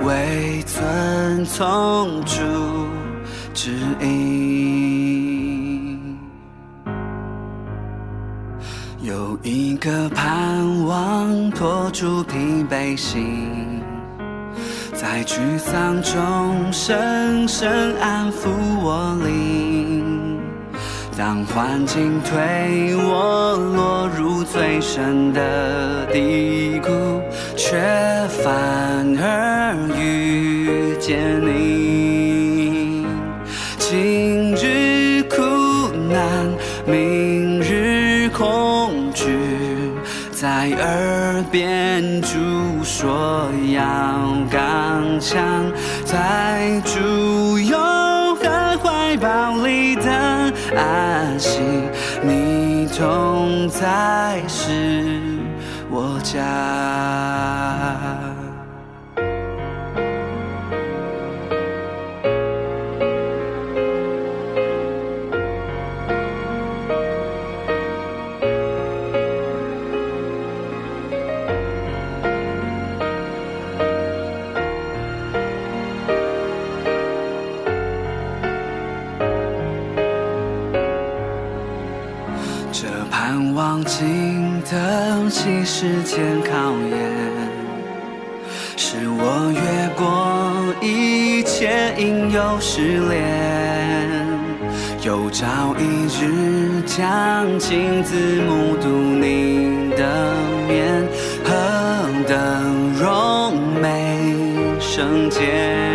[SPEAKER 9] 为遵从主指引。有一个盼望托住疲惫心，在沮丧中深深安抚我灵。当环境推我落入最深的低谷，却反而遇见你。今日苦难，明日恐惧，在耳边主说要刚强，在主有安心，你同在是我家。经得起时间考验，是我越过一切应有试炼，有朝一日将亲自目睹你的面，何等荣美圣洁。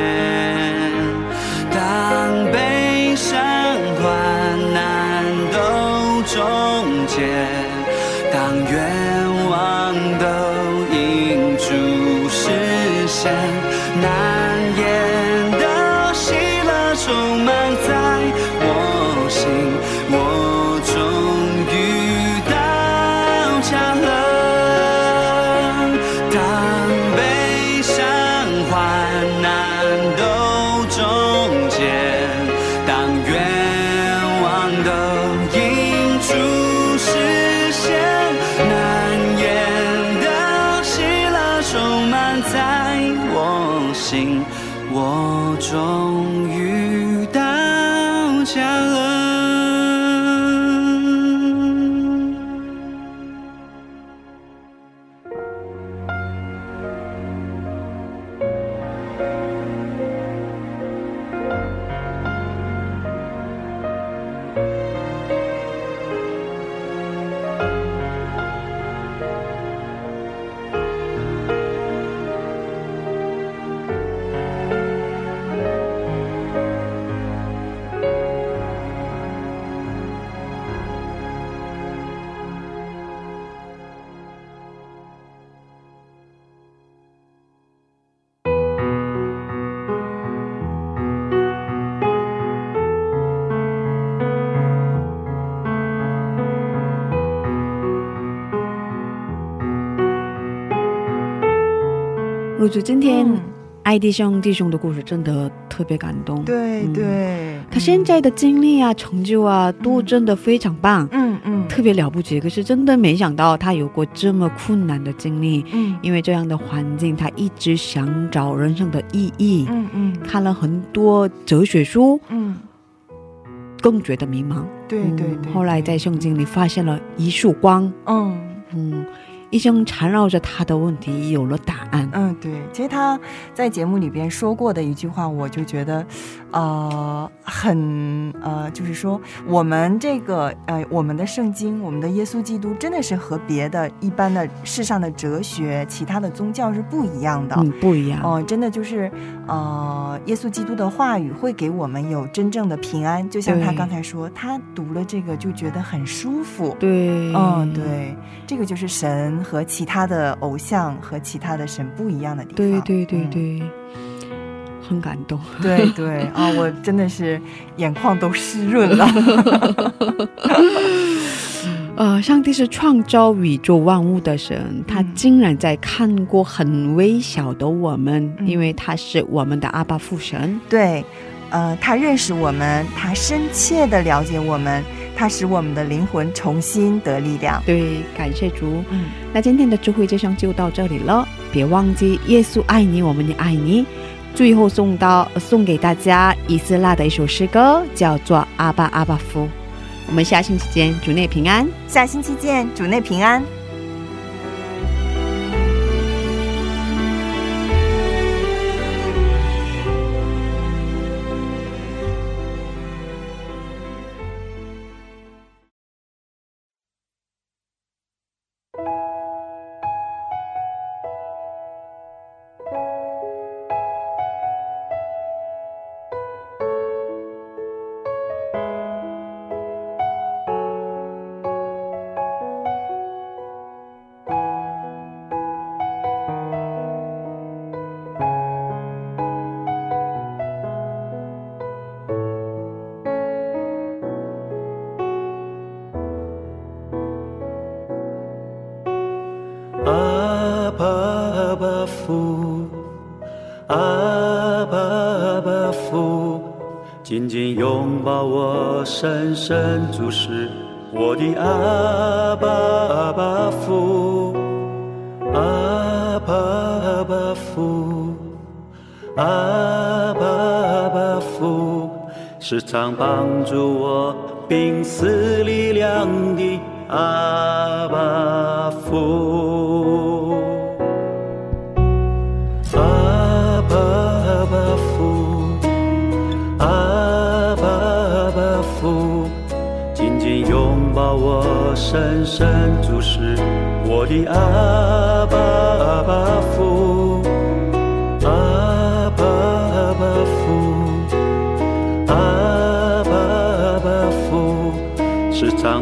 [SPEAKER 1] 露珠，今天
[SPEAKER 6] 嗯。
[SPEAKER 1] 爱弟兄弟兄的故事真的特别感动。
[SPEAKER 6] 对
[SPEAKER 1] 嗯。
[SPEAKER 6] 对，
[SPEAKER 1] 他现在的经历啊、成就啊，都真的非常棒，
[SPEAKER 6] 嗯嗯。
[SPEAKER 1] 特别了不起。可是真的没想到他有过这么困难的经历，
[SPEAKER 6] 嗯。
[SPEAKER 1] 因为这样的环境，他一直想找人生的意义，
[SPEAKER 6] 嗯嗯。
[SPEAKER 1] 看了很多哲学书，
[SPEAKER 6] 嗯，
[SPEAKER 1] 更觉得迷茫。
[SPEAKER 6] 对对对。
[SPEAKER 1] 嗯后来在圣经里发现了一束光，
[SPEAKER 6] 嗯。
[SPEAKER 1] 嗯，一生缠绕着他的问题有了答案。
[SPEAKER 6] 嗯，对，其实他在节目里边说过的一句话，我就觉得，呃，很呃，就是说我们这个呃，我们的圣经，我们的耶稣基督，真的是和别的一般的世上的哲学、其他的宗教是不一样的。
[SPEAKER 1] 嗯，不一样。
[SPEAKER 6] 哦、真的就是，呃，耶稣基督的话语会给我们有真正的平安，就像他刚才说，他读了这个就觉得很舒服。
[SPEAKER 1] 对，
[SPEAKER 6] 嗯，对，这个就是神和其他的偶像和其他的神不一样的地方。
[SPEAKER 1] 对对对
[SPEAKER 6] 嗯
[SPEAKER 1] 对，很感动。*laughs*
[SPEAKER 6] 对对啊、我真的是眼眶都湿润了。*laughs*
[SPEAKER 1] 呃，上帝是创造宇宙万物的神，他
[SPEAKER 6] 嗯
[SPEAKER 1] 竟然在看过很微小的我们，
[SPEAKER 6] 嗯
[SPEAKER 1] 因为他是我们的阿爸父神。
[SPEAKER 6] 对，呃，他认识我们，他深切的了解我们，他使我们的灵魂重新得力量。
[SPEAKER 1] 对，感谢主。
[SPEAKER 6] 嗯，
[SPEAKER 1] 那今天的智慧之声就到这里了，别忘记耶稣爱你，我们也爱你。最后送到送给大家以斯拉的一首诗歌，叫做《阿巴阿巴夫》。我们下星期见，主内平安。
[SPEAKER 6] 下星期见，主内平安。
[SPEAKER 10] 阿爸父，阿爸阿爸父，时常帮助我病死力量的阿爸父。阿爸阿爸父，阿爸阿爸父，紧紧拥抱我，深深注视我的阿爸阿爸父，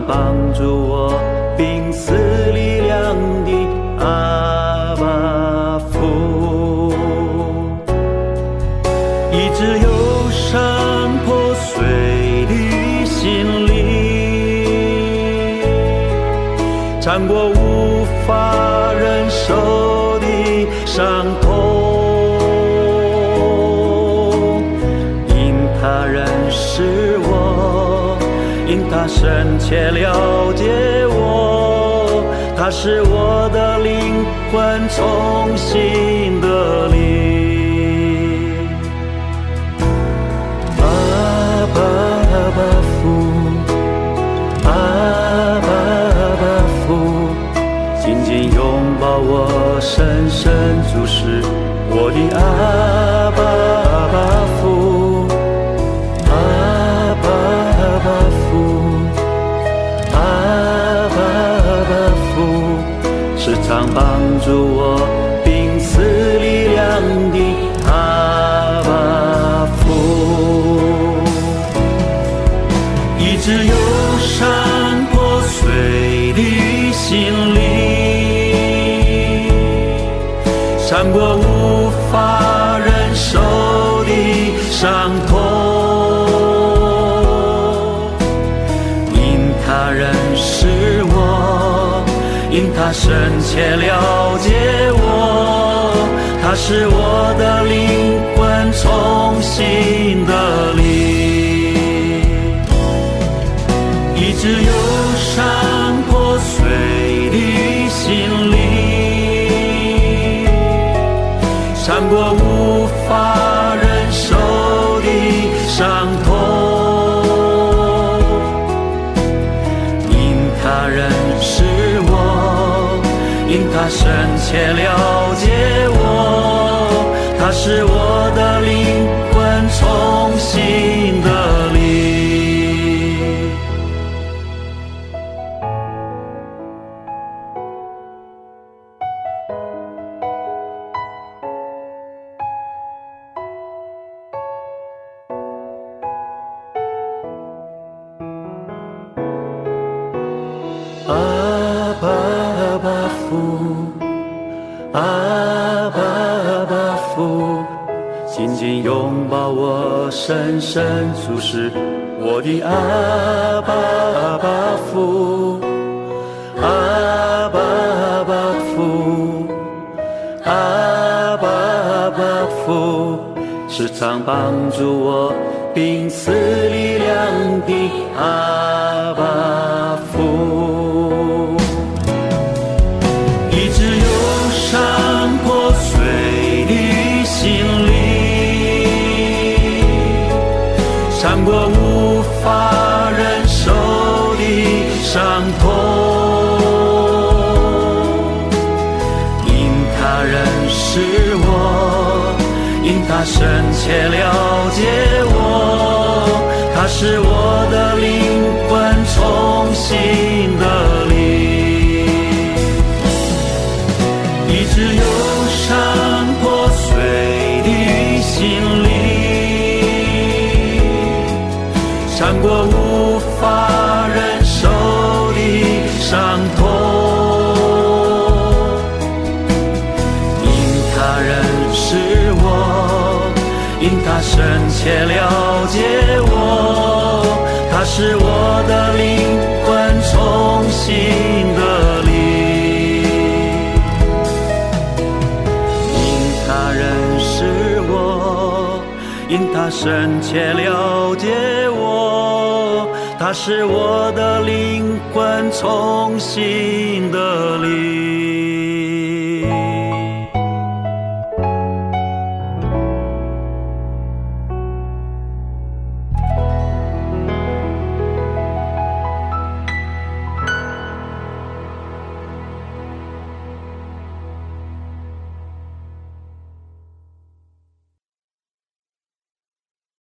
[SPEAKER 10] 帮助我濒死力量的阿爸父。一直忧伤破碎的心灵，尝过无法忍受也了解我，他是我的灵魂重新的灵。阿爸阿爸父，阿爸阿爸父，紧紧拥抱我，深深注视我的爱。过无法忍受的伤痛。因他认识我，因他深切了解我，他是我的灵魂重新的灵。我无法忍受的伤痛。因他认识我，因他深切了解我，他是我的灵魂重新深深注视我的阿爸阿爸父，阿爸阿爸父，阿爸阿爸父，时常帮助我并赐力量的阿爸且了解我，他是我的灵魂重新深切了解我，他是我的灵魂重新的灵。因他认识我，因他深切了解我，他是我的灵魂重新的灵。